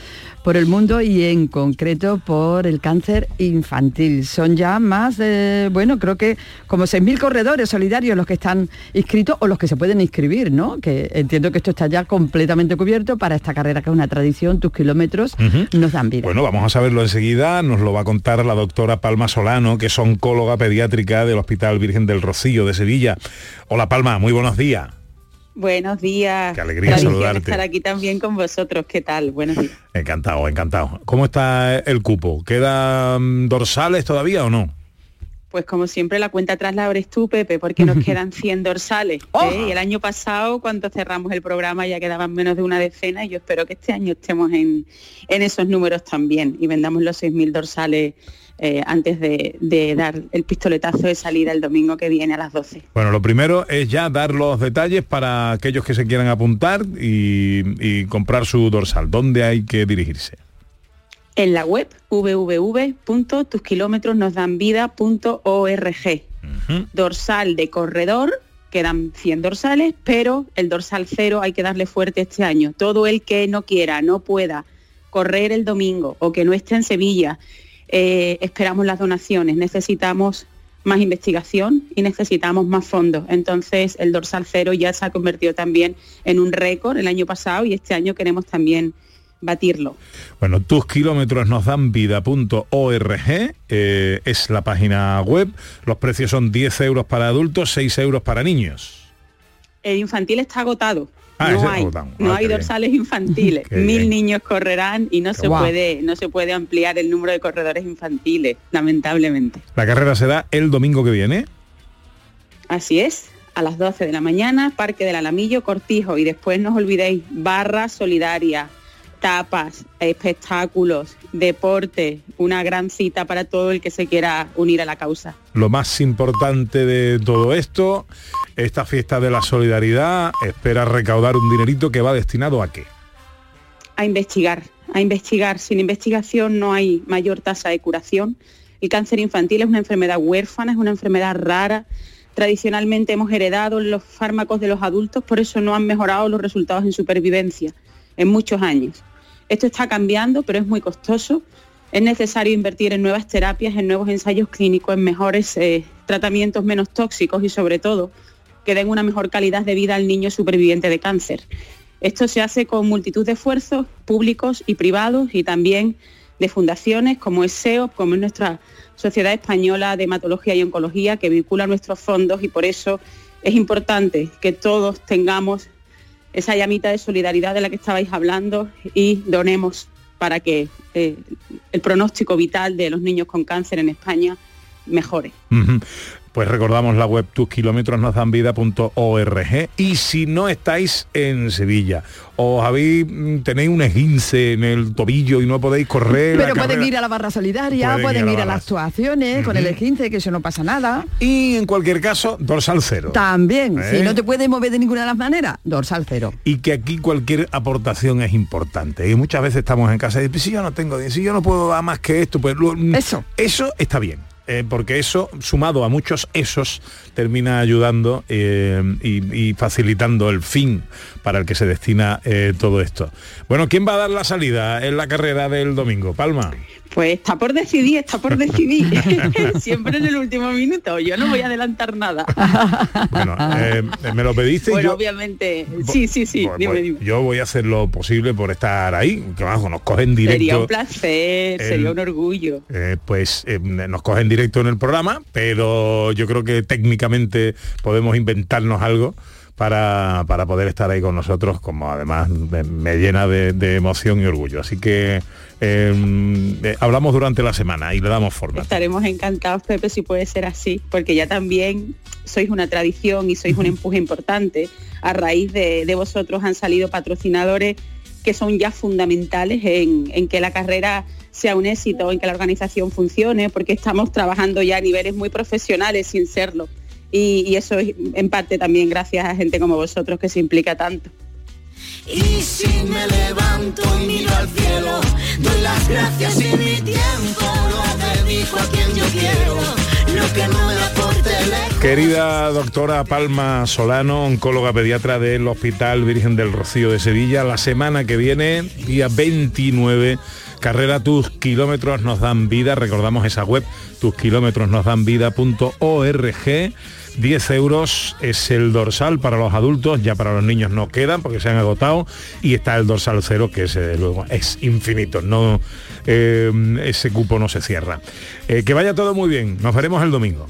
[SPEAKER 6] por el mundo y en concreto por el cáncer infantil. Son ya más de, bueno, creo que como 6.000 corredores solidarios los que están inscritos o los que se pueden inscribir, ¿no? Que entiendo que esto está ya completamente cubierto para esta carrera que es una tradición, tus kilómetros nos dan vida.
[SPEAKER 5] Bueno, vamos a saberlo enseguida. Nos lo va a contar la doctora Palma Solano, que es oncóloga pediátrica del Hospital Virgen del Rocío de Sevilla. Hola Palma, muy buenos días.
[SPEAKER 17] Buenos días.
[SPEAKER 5] Qué alegría
[SPEAKER 17] Tradición
[SPEAKER 5] saludarte.
[SPEAKER 17] estar aquí también con vosotros. ¿Qué tal? Buenos días.
[SPEAKER 5] Encantado, encantado. ¿Cómo está el cupo? ¿Quedan dorsales todavía o no?
[SPEAKER 17] Pues como siempre la cuenta atrás la abres tú, Pepe, porque nos quedan 100 dorsales. ¿eh? Y el año pasado, cuando cerramos el programa, ya quedaban menos de una decena y yo espero que este año estemos en, en esos números también y vendamos los 6.000 dorsales eh, antes de, de dar el pistoletazo de salida el domingo que viene a las 12.
[SPEAKER 5] Bueno, lo primero es ya dar los detalles para aquellos que se quieran apuntar y, y comprar su dorsal. ¿Dónde hay que dirigirse?
[SPEAKER 17] En la web www.tuskilómetrosnosdanvida.org. Dorsal de corredor, quedan 100 dorsales, pero el dorsal cero hay que darle fuerte este año. Todo el que no quiera, no pueda correr el domingo o que no esté en Sevilla, eh, esperamos las donaciones. Necesitamos más investigación y necesitamos más fondos. Entonces el dorsal cero ya se ha convertido también en un récord el año pasado y este año queremos también batirlo.
[SPEAKER 5] Bueno, tus kilómetros nos dan vida.org eh, es la página web. Los precios son 10 euros para adultos, 6 euros para niños.
[SPEAKER 17] El infantil está agotado.
[SPEAKER 5] Ah,
[SPEAKER 17] no hay, no
[SPEAKER 5] Ah,
[SPEAKER 17] hay
[SPEAKER 5] qué bien.
[SPEAKER 17] dorsales infantiles.
[SPEAKER 5] Qué
[SPEAKER 17] Mil
[SPEAKER 5] bien.
[SPEAKER 17] niños correrán y no se
[SPEAKER 5] guau.
[SPEAKER 17] puede no se puede ampliar el número de corredores infantiles, lamentablemente.
[SPEAKER 5] La carrera será el domingo que viene.
[SPEAKER 17] Así es, a las 12 de la mañana, Parque del Alamillo, Cortijo y después no os olvidéis, barra solidaria, tapas, espectáculos, deporte, una gran cita para todo el que se quiera unir a la causa.
[SPEAKER 5] Lo más importante de todo esto, esta fiesta de la solidaridad espera recaudar un dinerito que va destinado a qué.
[SPEAKER 17] a investigar, a investigar. Sin investigación no hay mayor tasa de curación. El cáncer infantil es una enfermedad huérfana, es una enfermedad rara. Tradicionalmente hemos heredado los fármacos de los adultos, por eso no han mejorado los resultados en supervivencia en muchos años. Esto está cambiando, pero es muy costoso. Es necesario invertir en nuevas terapias, en nuevos ensayos clínicos, en mejores eh, tratamientos menos tóxicos y sobre todo que den una mejor calidad de vida al niño superviviente de cáncer. Esto se hace con multitud de esfuerzos públicos y privados y también de fundaciones como es como es nuestra Sociedad Española de Hematología y Oncología, que vincula nuestros fondos y por eso es importante que todos tengamos esa llamita de solidaridad de la que estabais hablando y donemos para que eh, el pronóstico vital de los niños con cáncer en España mejore.
[SPEAKER 5] Pues recordamos la web tuskilómetrosnosdanvida.org y si no estáis en Sevilla o habéis mm, tenéis un esguince en el tobillo y no podéis correr
[SPEAKER 6] Pero pueden
[SPEAKER 5] carrera-
[SPEAKER 6] ir a la barra solidaria,
[SPEAKER 5] Pueden
[SPEAKER 6] pueden,
[SPEAKER 5] ir a
[SPEAKER 6] ir a
[SPEAKER 5] la
[SPEAKER 6] las actuaciones con el esguince, que eso no pasa nada.
[SPEAKER 5] y en cualquier caso dorsal cero.
[SPEAKER 6] También,
[SPEAKER 5] ¿Eh?
[SPEAKER 6] si no te puedes mover de ninguna de las maneras, dorsal cero.
[SPEAKER 5] y que aquí cualquier aportación es importante. Y muchas veces estamos en casa y dicen, si yo no tengo, si yo no puedo dar más que esto, pues lo-
[SPEAKER 6] eso,
[SPEAKER 5] eso está bien. Eh, porque eso, sumado a muchos esos, termina ayudando eh, y, y facilitando el fin para el que se destina eh, todo esto. Bueno, ¿quién va a dar la salida en la carrera del domingo? Palma.
[SPEAKER 17] Pues está por decidir, está por decidir. Siempre en el último minuto. Yo no voy a adelantar nada.
[SPEAKER 5] Bueno, eh, me lo pediste
[SPEAKER 17] Bueno,
[SPEAKER 5] yo...
[SPEAKER 17] obviamente. Sí, sí, sí.
[SPEAKER 5] Pues-
[SPEAKER 17] dime,
[SPEAKER 5] pues
[SPEAKER 17] dime.
[SPEAKER 5] Yo voy a hacer lo posible por estar ahí, que nos cogen directo.
[SPEAKER 17] Sería un placer,
[SPEAKER 5] el-
[SPEAKER 17] sería un orgullo.
[SPEAKER 5] Eh, pues eh, nos cogen directo en el programa, pero yo creo que técnicamente podemos inventarnos algo para, para poder estar ahí con nosotros, como además me, me llena de, de emoción y orgullo. Así que eh, eh, hablamos durante la semana y le damos forma.
[SPEAKER 17] Estaremos encantados, Pepe, si puede ser así, porque ya también sois una tradición y sois un empuje importante. A raíz de, de vosotros han salido patrocinadores que son ya fundamentales en, en que la carrera sea un éxito, en que la organización funcione, porque estamos trabajando ya a niveles muy profesionales sin serlo. Y, y eso es en parte también gracias a gente como vosotros que se implica tanto.
[SPEAKER 7] Y si me levanto y miro al cielo, doy las gracias y mi tiempo lo dedico a quien yo quiero. Lo que no me aporte lejos.
[SPEAKER 5] Querida doctora Palma Solano, oncóloga pediatra del Hospital Virgen del Rocío de Sevilla, la semana que viene, día 29, carrera Tus Kilómetros Nos Dan Vida, recordamos esa web, tuskilómetrosnosdanvida.org. 10 euros es el dorsal para los adultos, ya para los niños no quedan porque se han agotado y está el dorsal cero que desde luego es infinito, no eh, ese cupo no se cierra. Eh, que vaya todo muy bien, nos veremos el domingo.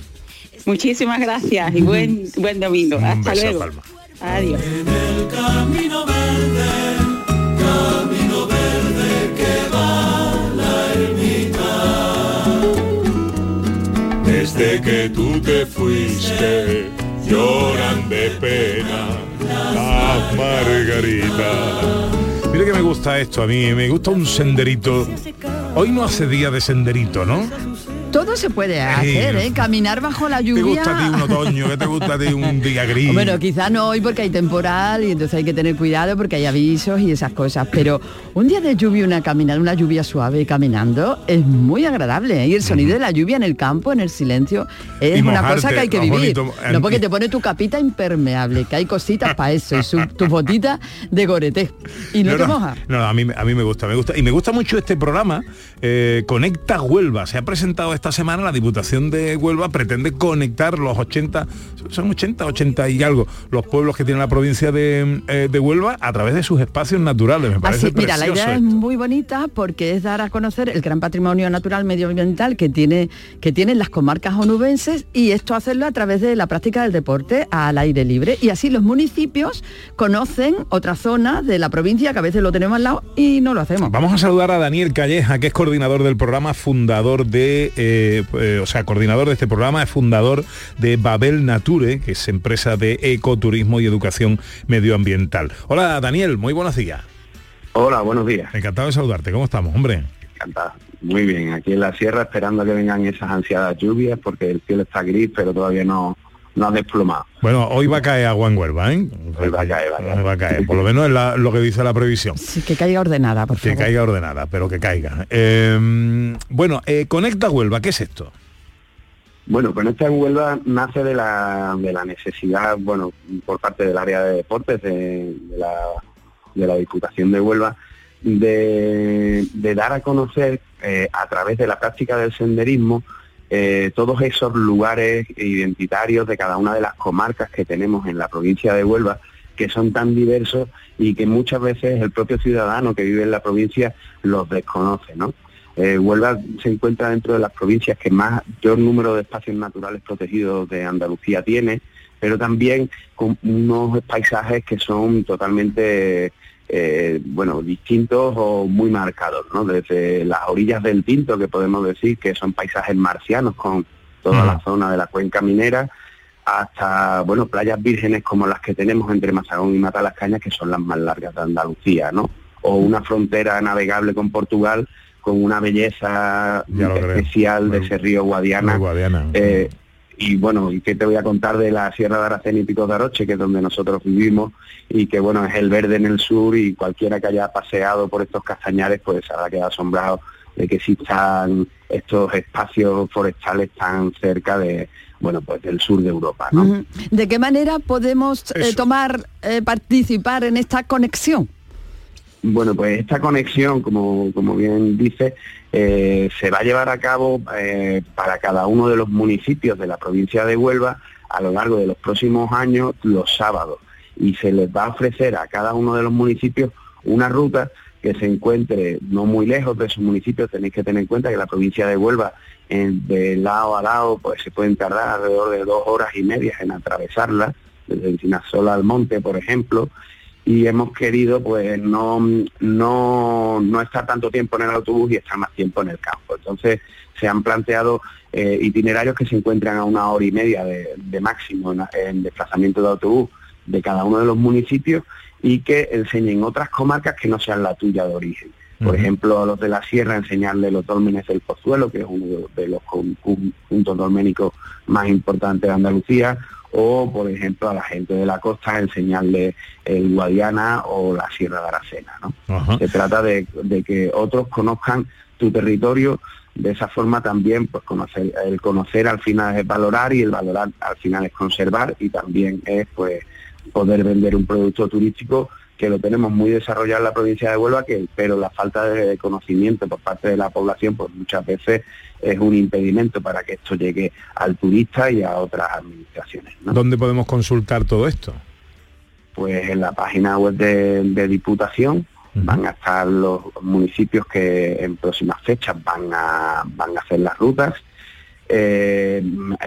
[SPEAKER 17] Muchísimas gracias y buen, buen domingo. Hasta
[SPEAKER 5] beso,
[SPEAKER 17] luego.
[SPEAKER 5] Palma.
[SPEAKER 17] Adiós.
[SPEAKER 7] Desde
[SPEAKER 18] que tú te fuiste, lloran de pena las margaritas.
[SPEAKER 5] Mira que me gusta esto, a mí me gusta un senderito. Hoy no hace día de senderito, ¿no?
[SPEAKER 6] Todo se puede hacer, ¿eh? Caminar bajo la
[SPEAKER 5] ¿Te
[SPEAKER 6] lluvia.
[SPEAKER 5] gusta a ti un otoño? ¿Qué te gusta a ti un día gris?
[SPEAKER 6] Bueno, quizá no hoy porque hay temporal y entonces hay que tener cuidado porque hay avisos y esas cosas, pero un día de lluvia, una caminada, una lluvia suave caminando es muy agradable ¿eh? y el sonido de la lluvia en el campo, en el silencio, es
[SPEAKER 5] Y
[SPEAKER 6] una
[SPEAKER 5] mojarte,
[SPEAKER 6] cosa que hay que vivir.
[SPEAKER 5] bonito,
[SPEAKER 6] No porque te pone tu capita impermeable, que hay cositas para eso y su- tu botita de gorete y no, te moja.
[SPEAKER 5] No, a mí, a mí me gusta, me gusta. Y me gusta mucho este programa, eh, Conecta Huelva. Se ha presentado esta semana, la Diputación de Huelva pretende conectar los 80, son 80, 80 y algo, los pueblos que tiene la provincia de, eh, de Huelva a través de sus espacios naturales. Me parece
[SPEAKER 6] Así, mira, la idea es muy bonita porque es dar a conocer el gran patrimonio natural medioambiental que tiene que tienen las comarcas onubenses y esto hacerlo a través de la práctica del deporte al aire libre y así los municipios conocen otras zonas de la provincia que a veces lo tenemos al lado y no lo hacemos.
[SPEAKER 5] Vamos a saludar a Daniel Calleja, que es coordinador del programa, fundador de, eh, eh, o sea, coordinador de este programa, es fundador de Babel Nature, que es empresa de ecoturismo y educación medioambiental. Hola Daniel, muy buenos días.
[SPEAKER 19] Hola, buenos días.
[SPEAKER 5] Encantado de saludarte. ¿Cómo estamos, hombre?
[SPEAKER 19] Encantado. Muy bien, aquí en la sierra esperando que vengan esas ansiadas lluvias porque el cielo está gris pero todavía no, no ha desplomado.
[SPEAKER 5] Bueno, hoy va a caer agua en Huelva, ¿eh?
[SPEAKER 19] Hoy va a caer, va a caer.
[SPEAKER 5] Va a caer, por lo menos es la- lo que dice la previsión.
[SPEAKER 6] Sí, que caiga ordenada, por
[SPEAKER 5] Que caiga ordenada, pero que caiga. Eh, bueno, eh, Conecta Huelva, ¿qué es esto?
[SPEAKER 19] Bueno, con esta en Huelva nace de la, de la necesidad, bueno, por parte del área de deportes de, de la, de la Diputación de Huelva, de, de dar a conocer eh, a través de la práctica del senderismo eh, todos esos lugares identitarios de cada una de las comarcas que tenemos en la provincia de Huelva, que son tan diversos y que muchas veces el propio ciudadano que vive en la provincia los desconoce, ¿no? Eh, Huelva se encuentra dentro de las provincias que más mayor número de espacios naturales protegidos de Andalucía tiene, pero también con unos paisajes que son totalmente eh, bueno, distintos o muy marcados, ¿no? Desde las orillas del Tinto, que podemos decir que son paisajes marcianos con toda la zona de la cuenca minera, hasta bueno playas vírgenes como las que tenemos entre Mazagón y Matalascañas, que son las más largas de Andalucía, ¿no? O una frontera navegable con Portugal con una belleza
[SPEAKER 5] creo.
[SPEAKER 19] especial de ese río Guadiana. Eh, y bueno, ¿y qué te voy a contar de la Sierra de Aracena y Pico de Aroche, que es donde nosotros vivimos, y que bueno, es el verde en el sur, y cualquiera que haya paseado por estos castañares, pues se habrá quedado asombrado de que existan estos espacios forestales tan cerca de, bueno, pues del sur de Europa, ¿no?
[SPEAKER 6] ¿De qué manera podemos eh, tomar, eh, participar en esta conexión?
[SPEAKER 19] Bueno, pues esta conexión, como, como bien dice, eh, se va a llevar a cabo eh, para cada uno de los municipios de la provincia de Huelva a lo largo de los próximos años los sábados y se les va a ofrecer a cada uno de los municipios una ruta que se encuentre no muy lejos de sus municipios. Tenéis que tener en cuenta que la provincia de Huelva, en- de lado a lado, pues se pueden tardar alrededor de dos horas y media en atravesarla, desde Encinasola al Monte, por ejemplo, y hemos querido pues no, no, no estar tanto tiempo en el autobús y estar más tiempo en el campo. Entonces se han planteado eh, itinerarios que se encuentran a una hora y media de, de máximo en, en desplazamiento de autobús de cada uno de los municipios y que enseñen otras comarcas que no sean la tuya de origen. Por ejemplo, a los de la sierra enseñarle los dólmenes del Pozuelo, que es uno de- los puntos dolménicos más importantes de Andalucía, o por ejemplo a la gente de la costa enseñarle el Guadiana o la Sierra de Aracena. ¿no? Se trata de, de que otros conozcan tu territorio, de esa forma también pues conocer, el conocer al final es valorar y el valorar al final es conservar y también es pues poder vender un producto turístico que lo tenemos muy desarrollado en la provincia de Huelva, que, pero la falta de conocimiento por parte de la población pues muchas veces es un impedimento para que esto llegue al turista y a otras administraciones. ¿no?
[SPEAKER 5] ¿Dónde podemos consultar todo esto?
[SPEAKER 19] Pues en la página web de, de Diputación van a estar los municipios que en próximas fechas van a, van a hacer las rutas. Eh,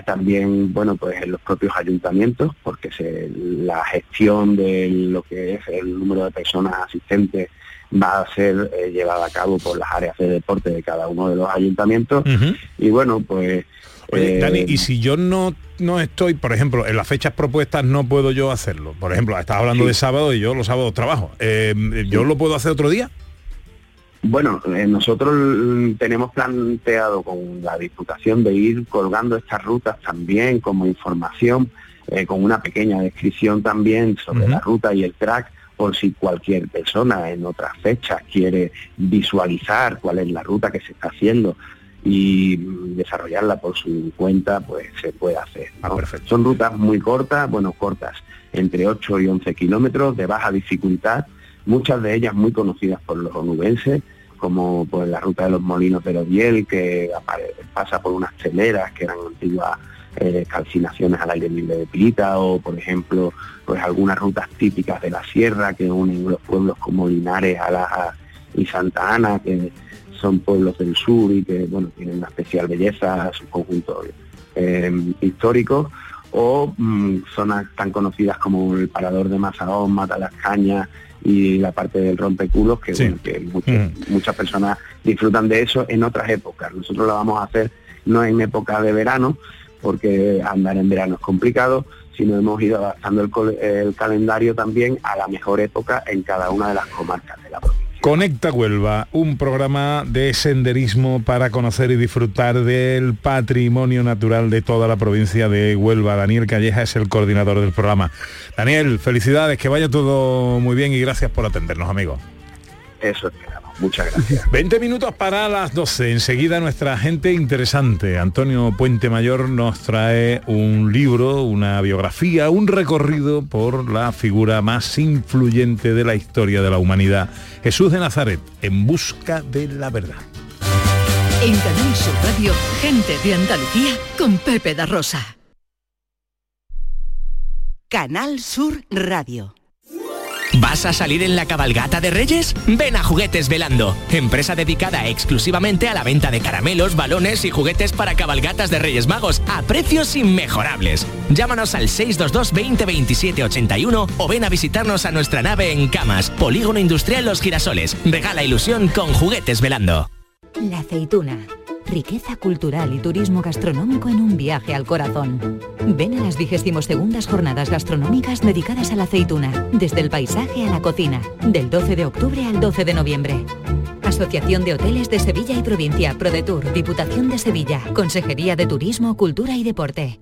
[SPEAKER 19] también, bueno, pues en los propios ayuntamientos, porque se- la gestión de lo que es el número de personas asistentes va a ser eh, llevada a cabo por las áreas de deporte de cada uno de los ayuntamientos. Y bueno, pues...
[SPEAKER 5] Oye,
[SPEAKER 19] eh,
[SPEAKER 5] Dani, y si yo no no estoy, por ejemplo, en las fechas propuestas no puedo yo hacerlo. Por ejemplo, estás hablando
[SPEAKER 19] Sí.
[SPEAKER 5] de sábado y yo los sábados trabajo. Eh, ¿Yo lo puedo hacer otro día?
[SPEAKER 19] Bueno, eh, nosotros tenemos planteado con la Diputación de ir colgando estas rutas también como información, eh, con una pequeña descripción también sobre la ruta y el track, por si cualquier persona en otras fechas quiere visualizar cuál es la ruta que se está haciendo y mm, desarrollarla por su cuenta, pues se puede hacer. ¿no? Son rutas muy cortas, bueno, cortas, entre 8 y 11 kilómetros, de baja dificultad, muchas de ellas muy conocidas por los onubenses, como pues la ruta de los molinos de Lodiel, que pasa por unas teleras que eran antiguas eh, calcinaciones al aire libre de Pilita, o por ejemplo, pues algunas rutas típicas de la sierra que unen los pueblos como Linares, Alaja y Santa Ana, que son pueblos del sur y que bueno tienen una especial belleza, su conjunto eh, histórico, o mm, zonas tan conocidas como el Parador de Mazahón, Mata las Cañas y la parte del Rompeculos, que, bueno, que muchas, muchas personas disfrutan de eso en otras épocas. Nosotros lo vamos a hacer no en época de verano, porque andar en verano es complicado, sino hemos ido adaptando el calendario también a la mejor época en cada una de las comarcas de la provincia.
[SPEAKER 5] Conecta Huelva, un programa de senderismo para conocer y disfrutar del patrimonio natural de toda la provincia de Huelva. Daniel Calleja es el coordinador del programa. Daniel, felicidades, que vaya todo muy bien y gracias por atendernos, amigos.
[SPEAKER 19] Eso esperamos. Muchas gracias.
[SPEAKER 5] 20 minutos para las 12. Enseguida nuestra gente interesante, Antonio Puente Mayor, nos trae un libro, una biografía, un recorrido por la figura más influyente de la historia de la humanidad, Jesús de Nazaret, en busca de la verdad.
[SPEAKER 3] En Canal Sur Radio, gente de Andalucía con Pepe da Rosa.
[SPEAKER 1] Canal Sur Radio.
[SPEAKER 20] ¿Vas a salir en la cabalgata de Reyes? Ven a Juguetes Velando, empresa dedicada exclusivamente a la venta de caramelos, balones y juguetes para cabalgatas de Reyes Magos a precios inmejorables. Llámanos al 622 20 27 81 o ven a visitarnos a nuestra nave en Camas, Polígono Industrial Los Girasoles. Regala ilusión con Juguetes Velando.
[SPEAKER 21] La aceituna. Riqueza cultural y turismo gastronómico en un viaje al corazón. Ven a las 22 jornadas gastronómicas dedicadas a la aceituna, desde el paisaje a la cocina, del 12 de octubre al 12 de noviembre. Asociación de Hoteles de Sevilla y Provincia, ProDetour, Diputación de Sevilla, Consejería de Turismo, Cultura y Deporte.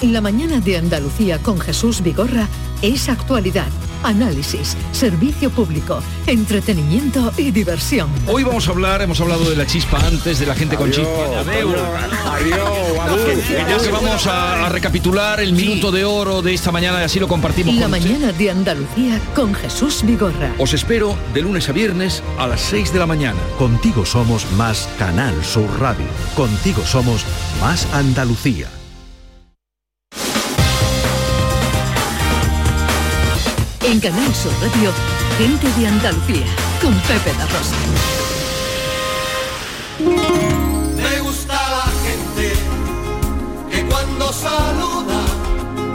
[SPEAKER 3] La mañana de Andalucía con Jesús Vigorra es actualidad, análisis, servicio público, entretenimiento y diversión.
[SPEAKER 22] Hoy vamos a hablar, hemos hablado de la chispa antes, de la gente con
[SPEAKER 5] Adiós,
[SPEAKER 22] chispa.
[SPEAKER 5] adiós,
[SPEAKER 22] Que ya que vamos a, a recapitular el minuto de oro de esta mañana y así lo compartimos
[SPEAKER 3] La
[SPEAKER 22] con usted.
[SPEAKER 3] mañana de Andalucía con Jesús Vigorra.
[SPEAKER 22] Os espero de lunes a viernes a las 6 de la mañana.
[SPEAKER 2] Contigo somos más Canal Sur Radio. Contigo somos más Andalucía.
[SPEAKER 3] En Canal Sur Radio, gente de Andalucía con Pepe da Rosa.
[SPEAKER 7] Me gusta la gente que cuando saluda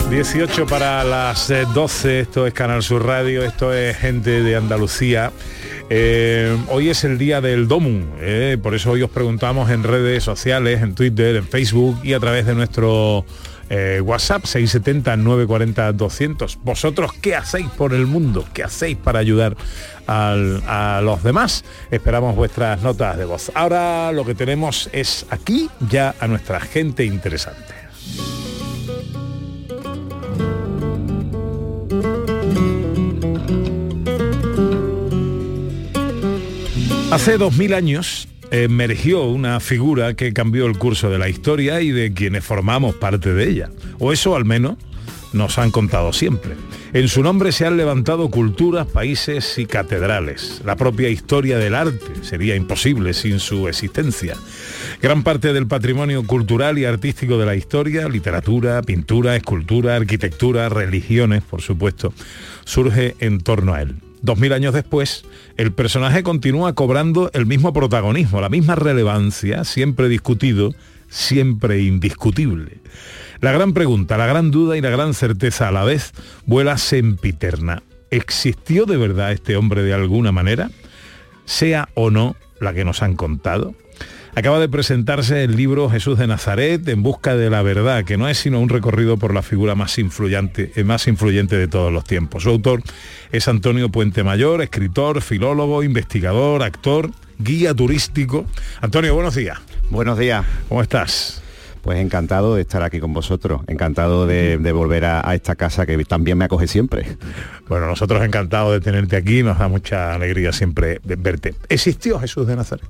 [SPEAKER 5] 18 para las eh, 12, esto es Canal Sur Radio, esto es gente de Andalucía. Eh, hoy es el día del DOMUN, eh, por eso hoy os preguntamos en redes sociales, en Twitter, en Facebook y a través de nuestro eh, WhatsApp 670-940-200. ¿Vosotros qué hacéis por el mundo? ¿Qué hacéis para ayudar al, a los demás? Esperamos vuestras notas de voz. Ahora lo que tenemos es aquí ya a nuestra gente interesante. Hace dos mil años emergió una figura que cambió el curso de la historia y de quienes formamos parte de ella. O eso al menos nos han contado siempre. En su nombre se han levantado culturas, países y catedrales. La propia historia del arte sería imposible sin su existencia. Gran parte del patrimonio cultural y artístico de la historia, literatura, pintura, escultura, arquitectura, religiones, por supuesto, surge en torno a él. Dos mil años después, el personaje continúa cobrando el mismo protagonismo, la misma relevancia, siempre discutido, siempre indiscutible. La gran pregunta, la gran duda y la gran certeza a la vez vuela sempiterna. ¿Existió de verdad este hombre de alguna manera? Sea o no la que nos han contado. Acaba de presentarse el libro Jesús de Nazaret en busca de la verdad, que no es sino un recorrido por la figura más influyente, eh, más influyente de todos los tiempos. Su autor es Antonio Puente Mayor, escritor, filólogo, investigador, actor, guía turístico. Antonio, buenos días.
[SPEAKER 23] Buenos días.
[SPEAKER 5] ¿Cómo estás?
[SPEAKER 23] Pues encantado de estar aquí con vosotros, encantado de, de volver a, a esta casa que también me acoge siempre.
[SPEAKER 5] Bueno, nosotros encantados de tenerte aquí, nos da mucha alegría siempre de verte. ¿Existió Jesús de Nazaret?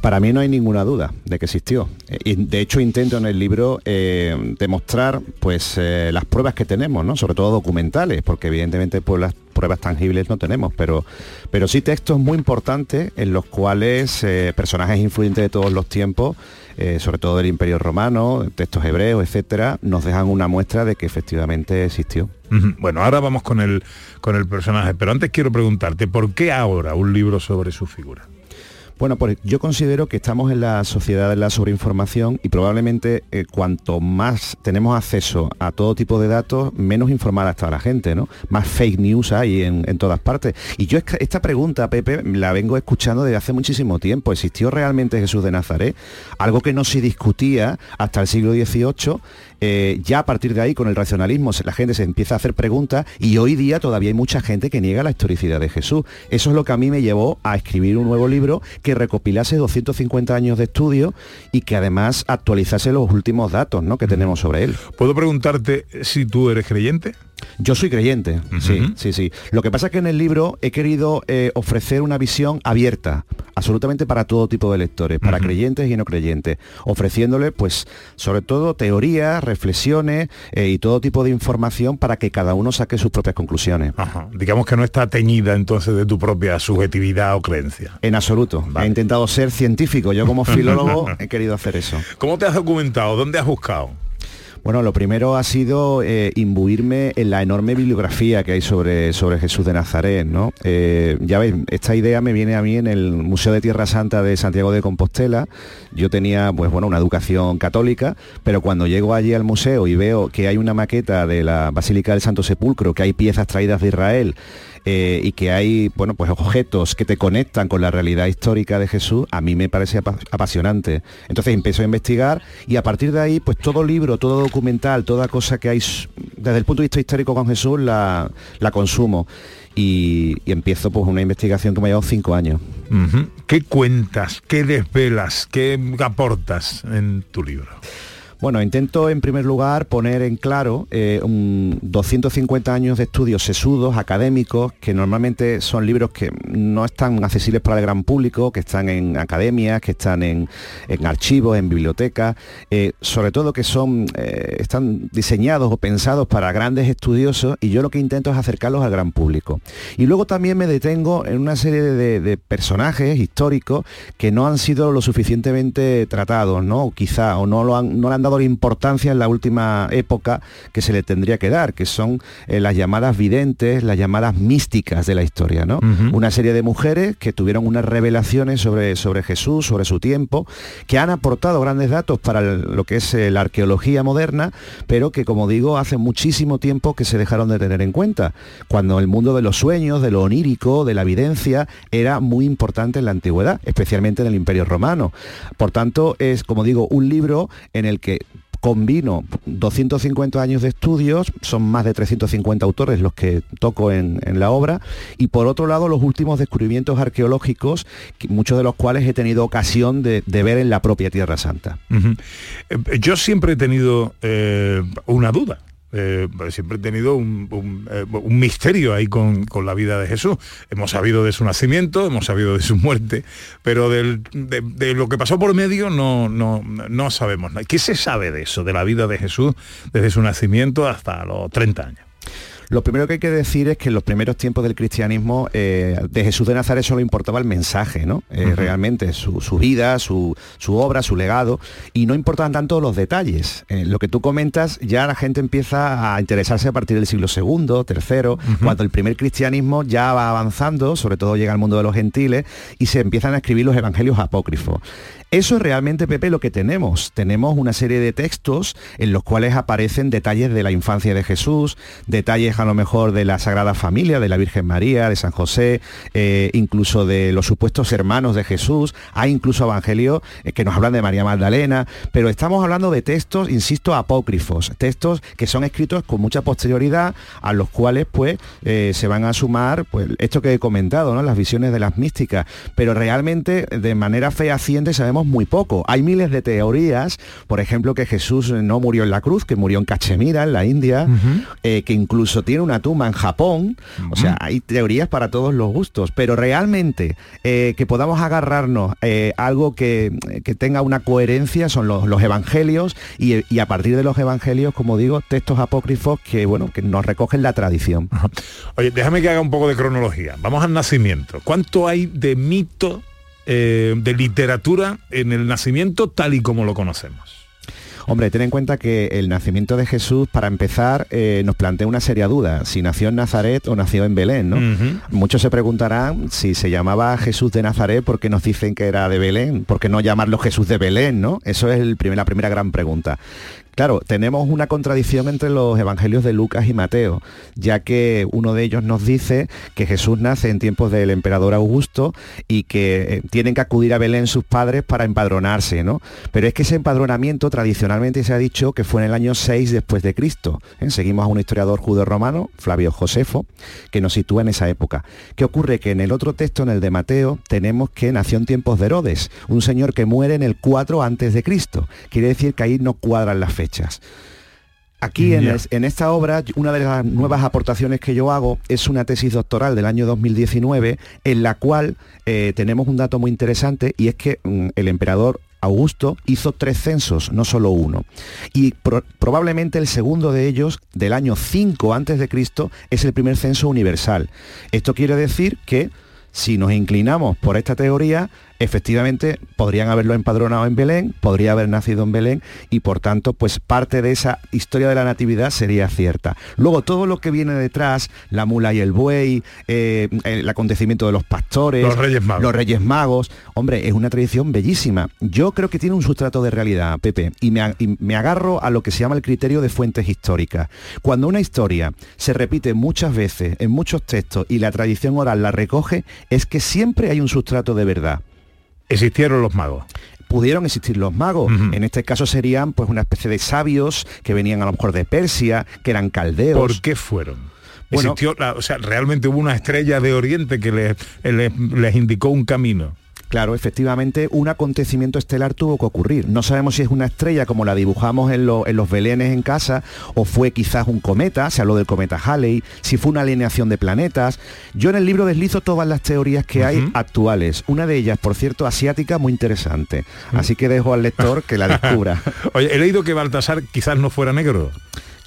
[SPEAKER 23] Para mí no hay ninguna duda de que existió. Eh, de hecho intento en el libro eh, demostrar pues eh, las pruebas que tenemos, ¿no? sobre todo documentales, porque evidentemente pues, las pruebas tangibles no tenemos, pero, pero sí textos muy importantes en los cuales personajes influyentes de todos los tiempos, sobre todo del Imperio Romano, textos hebreos, etcétera, nos dejan una muestra de que efectivamente existió.
[SPEAKER 5] Bueno, ahora vamos con el, con el personaje, pero antes quiero preguntarte, ¿por qué ahora un libro sobre su figura?
[SPEAKER 23] Bueno, pues yo considero que estamos en la sociedad de la sobreinformación y probablemente eh, cuanto más tenemos acceso a todo tipo de datos, menos informada está la gente, ¿no? Más fake news hay en, en todas partes. Y yo esta- pregunta, Pepe, la vengo escuchando desde hace muchísimo tiempo. ¿Existió realmente Jesús de Nazaret? Algo que no se discutía hasta el siglo XVIII. Eh, ya a partir de ahí, con el racionalismo, la gente se empieza a hacer preguntas y hoy día todavía hay mucha gente que niega la historicidad de Jesús. Eso es lo que a mí me llevó a escribir un nuevo libro que recopilase 250 años de estudio y que además actualizase los últimos datos ¿no? que tenemos sobre él.
[SPEAKER 5] ¿Puedo preguntarte si tú eres creyente?
[SPEAKER 23] Yo soy creyente, sí, sí, sí. Lo que pasa es que en el libro he querido eh, ofrecer una visión abierta, absolutamente para todo tipo de lectores, para creyentes y no creyentes, ofreciéndole, pues, sobre todo teorías, reflexiones eh, y todo tipo de información para que cada uno saque sus propias conclusiones.
[SPEAKER 5] Digamos que no está teñida entonces de tu propia subjetividad o creencia.
[SPEAKER 23] En absoluto. He intentado ser científico. Yo como filólogo he querido hacer eso.
[SPEAKER 5] ¿Cómo te has documentado? ¿Dónde has buscado?
[SPEAKER 23] Bueno, lo primero ha sido eh, imbuirme en la enorme bibliografía que hay sobre, sobre Jesús de Nazaret, ¿no? Eh, ya veis, esta idea me viene a mí en el Museo de Tierra Santa de Santiago de Compostela. Yo tenía, pues bueno, una educación católica, pero cuando llego allí al museo y veo que hay una maqueta de la Basílica del Santo Sepulcro, que hay piezas traídas de Israel, eh, y que hay bueno pues objetos que te conectan con la realidad histórica de Jesús a mí me parece apa- apasionante entonces empiezo a investigar y a partir de ahí pues todo libro todo documental toda cosa que hay desde el punto de vista histórico con Jesús la, la consumo y, empiezo pues una investigación que me ha cinco años.
[SPEAKER 5] ¿Qué cuentas? ¿Qué desvelas? ¿Qué aportas en tu libro?
[SPEAKER 23] Bueno, intento en primer lugar poner en claro eh, un 250 años de estudios sesudos, académicos, que normalmente son libros que no están accesibles para el gran público, que están en academias, que están en, en archivos, en bibliotecas, eh, sobre todo que son, eh, están diseñados o pensados para grandes estudiosos y yo lo que intento es acercarlos al gran público. Y luego también me detengo en una serie de, personajes históricos que no han sido lo suficientemente tratados, ¿no? Quizá, o no, lo han, no le han dado la importancia en la última época que se le tendría que dar, que son eh, las llamadas videntes, las llamadas místicas de la historia, ¿no? Una serie de mujeres que tuvieron unas revelaciones sobre, sobre Jesús, sobre su tiempo, que han aportado grandes datos para el- lo que es eh, la arqueología moderna, pero que, como digo, hace muchísimo tiempo que se dejaron de tener en cuenta, cuando el mundo de los sueños, de lo onírico, de la evidencia, era muy importante en la antigüedad, especialmente en el Imperio Romano. Por tanto, es, como digo, un libro en el que combino 250 años de estudios, son más de 350 autores los que toco en, la obra, y por otro lado los últimos descubrimientos arqueológicos, que- muchos de los cuales he tenido ocasión de, ver en la propia Tierra Santa.
[SPEAKER 5] Eh, Yo siempre he tenido eh, una duda. Eh, siempre he tenido un, eh, un misterio ahí con, con la vida de Jesús. Hemos sabido de su nacimiento, hemos sabido de su muerte, pero de, de lo que pasó por medio no, no, no sabemos. ¿Qué se sabe de eso, de la vida de Jesús desde su nacimiento hasta los 30 años?
[SPEAKER 23] Lo primero que hay que decir es que en los primeros tiempos del cristianismo eh, de Jesús de Nazaret solo importaba el mensaje, ¿no? Eh, Realmente su, su vida, su, su obra, su legado, y no importaban tanto los detalles. Eh, lo que tú comentas, ya la gente empieza a interesarse a partir del siglo segundo, tercero, cuando el primer cristianismo ya va avanzando, sobre todo llega al mundo de los gentiles, y se empiezan a escribir los evangelios apócrifos. Eso es realmente, Pepe, lo que tenemos. Tenemos una serie de textos en los cuales aparecen detalles de la infancia de Jesús, detalles a lo mejor de la Sagrada Familia, de la Virgen María, de San José, eh, incluso de los supuestos hermanos de Jesús. Hay incluso evangelios eh, que nos hablan de María Magdalena, pero estamos hablando de textos, insisto, apócrifos, textos que son escritos con mucha posterioridad, a los cuales pues eh, se van a sumar pues, esto que he comentado, ¿no? las visiones de las místicas, pero realmente de manera fehaciente sabemos muy poco. Hay miles de teorías, por ejemplo, que Jesús no murió en la cruz, que murió en Cachemira, en la India, eh, que incluso tiene una tumba en Japón. O sea, hay teorías para todos los gustos, pero realmente eh, que podamos agarrarnos eh, algo que, que tenga una coherencia son los, los evangelios y, y a partir de los evangelios, como digo, textos apócrifos que, bueno, que nos recogen la tradición.
[SPEAKER 5] Oye, déjame que haga un poco de cronología. Vamos al nacimiento. ¿Cuánto hay de mito, eh, de literatura en el nacimiento tal y como lo conocemos?
[SPEAKER 23] Hombre, ten en cuenta que el nacimiento de Jesús, para empezar, eh, nos plantea una seria duda, si nació en Nazaret o nació en Belén, ¿no? Muchos se preguntarán si se llamaba Jesús de Nazaret, ¿por qué nos dicen que era de Belén? ¿Por qué no llamarlo Jesús de Belén, no? Eso es el primer- la primera gran pregunta. Claro, tenemos una contradicción entre los evangelios de Lucas y Mateo, ya que uno de ellos nos dice que Jesús nace en tiempos del emperador Augusto y que eh, tienen que acudir a Belén sus padres para empadronarse, ¿no? Pero es que ese empadronamiento tradicionalmente se ha dicho que fue en el año 6 después de Cristo. ¿eh? Seguimos a un historiador judeo-romano, Flavio Josefo, que nos sitúa en esa época. ¿Qué ocurre? Que en el otro texto, en el de Mateo, tenemos que nació en tiempos de Herodes, un señor que muere en el 4 antes de Cristo. Quiere decir que ahí no cuadran las fechas. Aquí en,
[SPEAKER 5] Ya.
[SPEAKER 23] es- en esta obra, una de las nuevas aportaciones que yo hago es una tesis doctoral del año 2019, en la cual eh, tenemos un dato muy interesante y es que mm, el emperador Augusto hizo tres censos, no solo uno. Y pro- probablemente el segundo de ellos, del año 5 antes de Cristo, es el primer censo universal. Esto quiere decir que si nos inclinamos por esta teoría, efectivamente podrían haberlo empadronado en Belén, podría haber nacido en Belén y por tanto, pues parte de esa historia de la natividad sería cierta. Luego todo lo que viene detrás, la mula y el buey, eh, el acontecimiento de los pastores,
[SPEAKER 5] Los Reyes Magos.
[SPEAKER 23] los Reyes Magos, hombre, es una tradición bellísima. Yo creo que tiene un sustrato de realidad, Pepe, y me, a- y me agarro a lo que se llama el criterio de fuentes históricas. Cuando una historia se repite muchas veces en muchos textos y la tradición oral la recoge, es que siempre hay un sustrato de verdad.
[SPEAKER 5] Existieron los magos.
[SPEAKER 23] Pudieron existir los magos. En este caso serían pues una especie de sabios que venían a lo mejor de Persia, que eran caldeos.
[SPEAKER 5] ¿Por qué fueron?
[SPEAKER 23] Bueno-
[SPEAKER 5] Existió la- o sea, realmente hubo una estrella de Oriente que les, les- les indicó un camino.
[SPEAKER 23] Claro, efectivamente, un acontecimiento estelar tuvo que ocurrir. No sabemos si es una estrella como la dibujamos en, lo- en los belenes en casa o fue quizás un cometa, se habló del cometa Halley, si fue una alineación de planetas. Yo en el libro deslizo todas las teorías que hay actuales. Una de ellas, por cierto, asiática, muy interesante. Así que dejo al lector que la descubra.
[SPEAKER 5] Oye, he leído que Baltasar quizás no fuera negro.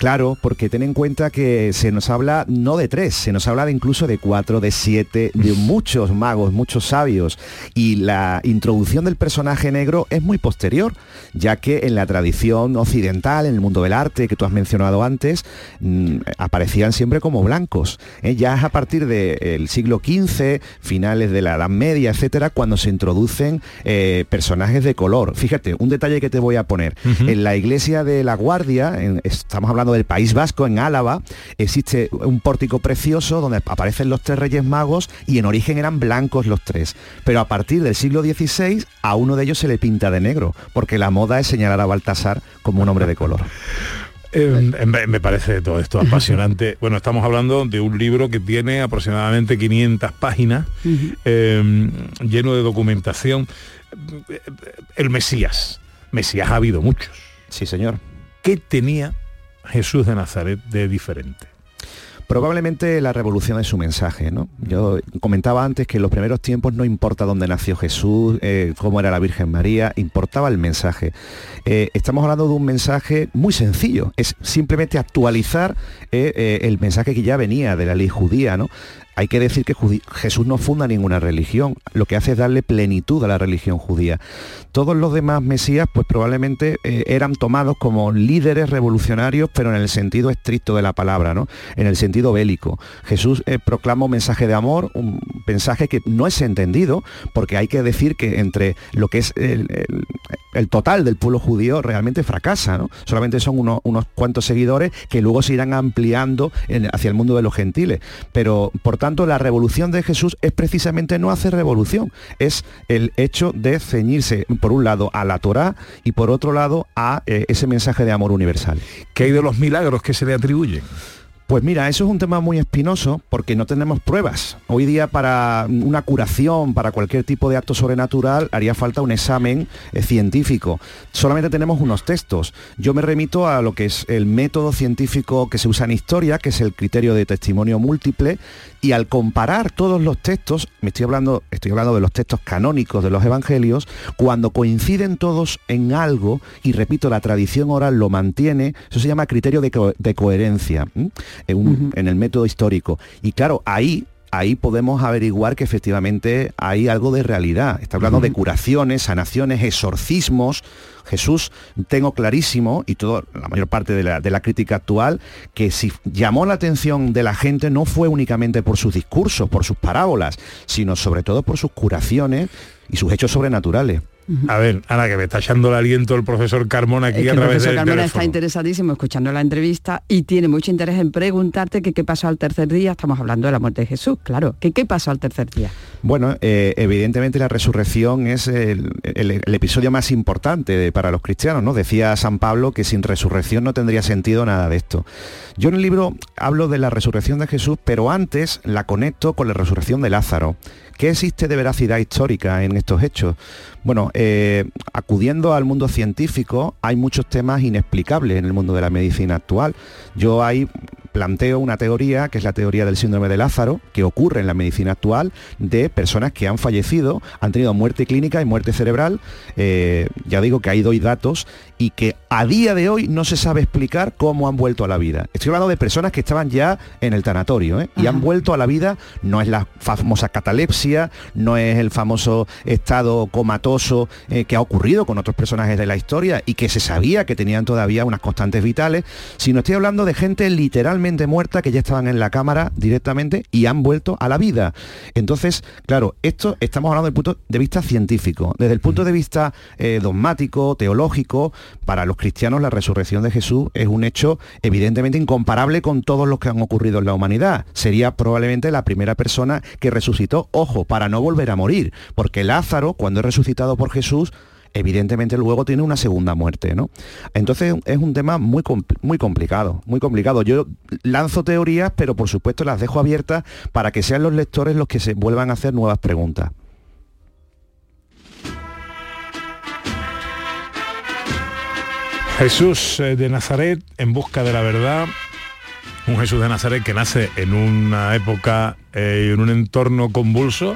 [SPEAKER 23] Claro, porque ten en cuenta que se nos habla no de tres, se nos habla de incluso de cuatro, de siete, de muchos magos, muchos sabios. Y la introducción del personaje negro es muy posterior, ya que en la tradición occidental, en el mundo del arte que tú has mencionado antes, mm, aparecían siempre como blancos. ¿eh? Ya es a partir del siglo XV, finales de la Edad Media, etcétera, cuando se introducen eh, personajes de color. Fíjate, un detalle que te voy a poner. En la iglesia de la Guardia, en- estamos hablando del País Vasco, en Álava, existe un pórtico precioso donde aparecen los tres reyes magos y en origen eran blancos los tres. Pero a partir del siglo XVI a uno de ellos se le pinta de negro, porque la moda es señalar a Baltasar como un hombre de color.
[SPEAKER 5] Eh, me, me parece todo esto apasionante. Bueno, estamos hablando de un libro que tiene aproximadamente 500 páginas, eh, lleno de documentación. El Mesías. Mesías ha habido muchos.
[SPEAKER 23] Sí, señor.
[SPEAKER 5] ¿Qué tenía Jesús de Nazaret de diferente?
[SPEAKER 23] Probablemente la revolución de su mensaje, ¿no? Yo comentaba antes que en los primeros tiempos no importa dónde nació Jesús, eh, cómo era la Virgen María, importaba el mensaje. Eh, estamos hablando de un mensaje muy sencillo, es simplemente actualizar eh, el mensaje que ya venía de la ley judía, ¿no? Hay que decir que Jesús no funda ninguna religión, lo que hace es darle plenitud a la religión judía. Todos los demás mesías pues probablemente eh, eran tomados como líderes revolucionarios, pero en el sentido estricto de la palabra, ¿no? En el sentido bélico. Jesús eh, proclama un mensaje de amor, un mensaje que no es entendido, porque hay que decir que entre lo que es el, total del pueblo judío realmente fracasa, ¿no? Solamente son unos, cuantos seguidores que luego se irán ampliando hacia el mundo de los gentiles. Pero, por tanto, la revolución de Jesús es precisamente no hacer revolución, es el hecho de ceñirse, por un lado, a la Torá y por otro lado, a eh, ese mensaje de amor universal.
[SPEAKER 5] ¿Qué hay de los milagros que se le atribuyen?
[SPEAKER 23] Pues mira, eso es un tema muy espinoso porque no tenemos pruebas. Hoy día para una curación, para cualquier tipo de acto sobrenatural, haría falta un examen eh, científico. Solamente tenemos unos textos. Yo me remito a lo que es el método científico que se usa en historia, que es el criterio de testimonio múltiple, y al comparar todos los textos, me estoy hablando, estoy hablando de los textos canónicos de los evangelios, cuando coinciden todos en algo, y repito, la tradición oral lo mantiene, eso se llama criterio de, co- de coherencia ¿m? en, un- en el método histórico. Y claro, ahí ahí podemos averiguar que efectivamente hay algo de realidad. Está hablando de curaciones, sanaciones, exorcismos. Jesús, tengo clarísimo, y todo, la mayor parte de la, de la crítica actual, que si llamó la atención de la gente no fue únicamente por sus discursos, por sus parábolas, sino sobre todo por sus curaciones y sus hechos sobrenaturales.
[SPEAKER 5] A ver, Ana, que me está echando el aliento el profesor Carmona aquí
[SPEAKER 6] Es que
[SPEAKER 5] a
[SPEAKER 6] el
[SPEAKER 5] través
[SPEAKER 6] profesor
[SPEAKER 5] del
[SPEAKER 6] Carmona
[SPEAKER 5] teléfono.
[SPEAKER 6] está interesadísimo escuchando la entrevista y tiene mucho interés en preguntarte que qué pasó al tercer día. Estamos hablando de la muerte de Jesús, claro. que qué pasó al tercer día?
[SPEAKER 23] Bueno, eh, evidentemente la resurrección es el, el- el episodio más importante de- para los cristianos, ¿no? Decía San Pablo que sin resurrección no tendría sentido nada de esto. Yo en el libro hablo de la resurrección de Jesús, pero antes la conecto con la resurrección de Lázaro. ¿Qué existe de veracidad histórica en estos hechos? Bueno, eh, acudiendo al mundo científico, hay muchos temas inexplicables en el mundo de la medicina actual. Yo ahí planteo una teoría, que es la teoría del síndrome de Lázaro, que ocurre en la medicina actual de personas que han fallecido, han tenido muerte clínica y muerte cerebral. Eh, ya digo que ahí doy datos y que a día de hoy no se sabe explicar cómo han vuelto a la vida. Estoy hablando de personas que estaban ya en el tanatorio ¿eh? y han vuelto a la vida, no es la famosa catalepsia, no es el famoso estado comatoso eh, que ha ocurrido con otros personajes de la historia y que se sabía que tenían todavía unas constantes vitales, sino estoy hablando de gente literalmente muerta que ya estaban en la cámara directamente y han vuelto a la vida. Entonces, claro, esto estamos hablando desde el punto de vista científico. Desde el punto de vista eh, dogmático, teológico, para los cristianos la resurrección de Jesús es un hecho evidentemente incomparable con todos los que han ocurrido en la humanidad. Sería probablemente la primera persona que resucitó, ojo, para no volver a morir, porque Lázaro, cuando es resucitado por Jesús, evidentemente luego tiene una segunda muerte, ¿no? Entonces es un tema muy, muy complicado, muy complicado. Yo lanzo teorías, pero por supuesto las dejo abiertas para que sean los lectores los que se vuelvan a hacer nuevas preguntas.
[SPEAKER 5] Jesús eh, de Nazaret en busca de la verdad. Un Jesús de Nazaret que nace en una época eh, y en un entorno convulso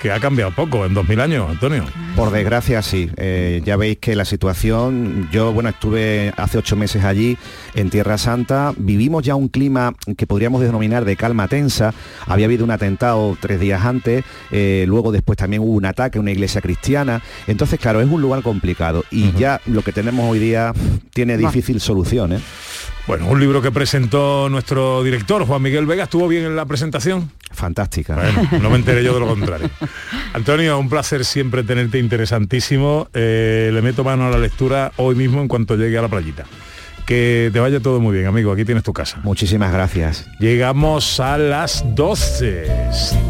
[SPEAKER 5] que ha cambiado poco en 2000 años, Antonio.
[SPEAKER 23] Por desgracia, sí. Eh, ya veis que la situación, yo, bueno, estuve hace ocho meses allí en Tierra Santa, vivimos ya un clima que podríamos denominar de calma tensa. Había habido un atentado tres días antes, eh, luego después también hubo un ataque a una iglesia cristiana. Entonces, claro, es un lugar complicado y ya lo que tenemos hoy día tiene difícil solución. ¿eh?
[SPEAKER 5] Bueno, un libro que presentó nuestro director, Juan Miguel Vega, ¿estuvo bien en la presentación?
[SPEAKER 23] Fantástica.
[SPEAKER 5] Bueno, no me enteré yo de lo contrario. Antonio, un placer siempre tenerte interesantísimo. Eh, le meto mano a la lectura hoy mismo en cuanto llegue a la playita. Que te vaya todo muy bien, amigo. Aquí tienes tu casa.
[SPEAKER 23] Muchísimas gracias.
[SPEAKER 5] Llegamos a las 12.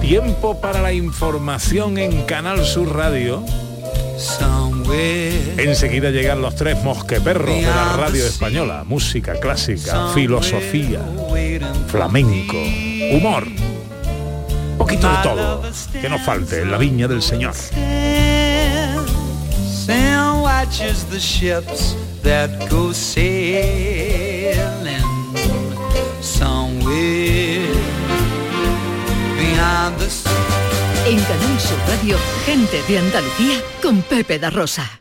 [SPEAKER 5] Tiempo para la información en Canal Sur Radio. Enseguida llegan los tres mosqueperros de la radio española. Música clásica, filosofía, flamenco, humor. Un poquito de todo. Que nos falte en la viña del Señor.
[SPEAKER 24] Somewhere the.
[SPEAKER 3] En Canal Sur Radio, gente de Andalucía con Pepe da Rosa.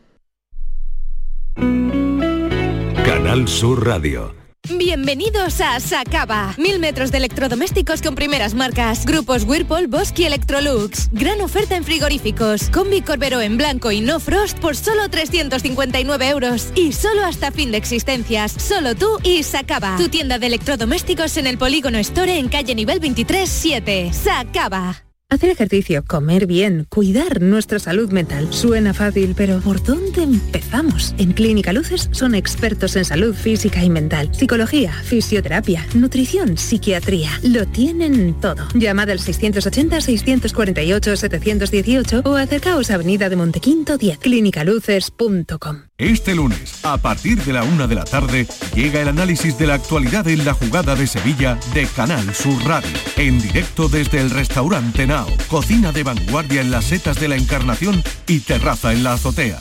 [SPEAKER 2] Canal Sur Radio.
[SPEAKER 25] Bienvenidos a Sacaba. Mil metros de electrodomésticos con primeras marcas. Grupos Whirlpool, Bosque y Electrolux. Gran oferta en frigoríficos. Combi Corbero en blanco y no frost por solo 359 euros. Y solo hasta fin de existencias. Solo tú y Sacaba. Tu tienda de electrodomésticos en el Polígono Store en calle nivel 23 7. Sacaba.
[SPEAKER 26] Hacer ejercicio, comer bien, cuidar nuestra salud mental. Suena fácil, pero ¿por dónde empezamos? En Clínica Luces son expertos en salud física y mental, psicología, fisioterapia, nutrición, psiquiatría. Lo tienen todo. Llamad al 680-648-718 o acercaos a Avenida de Montequinto 10, clínicaluces.com.
[SPEAKER 27] Este lunes, a partir de la una de la tarde, llega el análisis de la actualidad en la jugada de Sevilla de Canal Sur Radio. En directo desde el restaurante Cocina de vanguardia en las setas de la Encarnación y terraza en la azotea.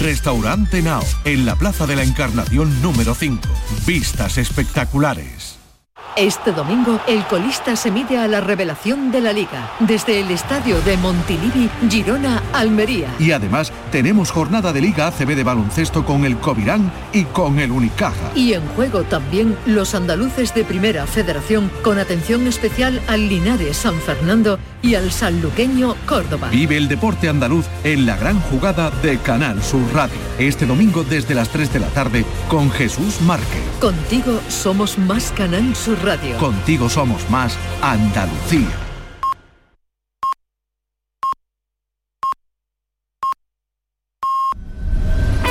[SPEAKER 27] Restaurante Nao, en la Plaza de la Encarnación número 5. Vistas espectaculares.
[SPEAKER 3] Este domingo, el colista se mide a la revelación de la liga. Desde el estadio de Montilivi, Girona, Almería.
[SPEAKER 27] Y además, tenemos jornada de Liga ACB de baloncesto con el Covirán y con el Unicaja.
[SPEAKER 3] Y en juego también los andaluces de Primera Federación, con atención especial al Linares San Fernando y al sanluqueño Córdoba.
[SPEAKER 27] Vive el deporte andaluz en la gran jugada de Canal Sur Radio. Este domingo desde las 3 de la tarde con Jesús Márquez.
[SPEAKER 3] Contigo somos más Canal Radio.
[SPEAKER 27] Contigo somos más Andalucía.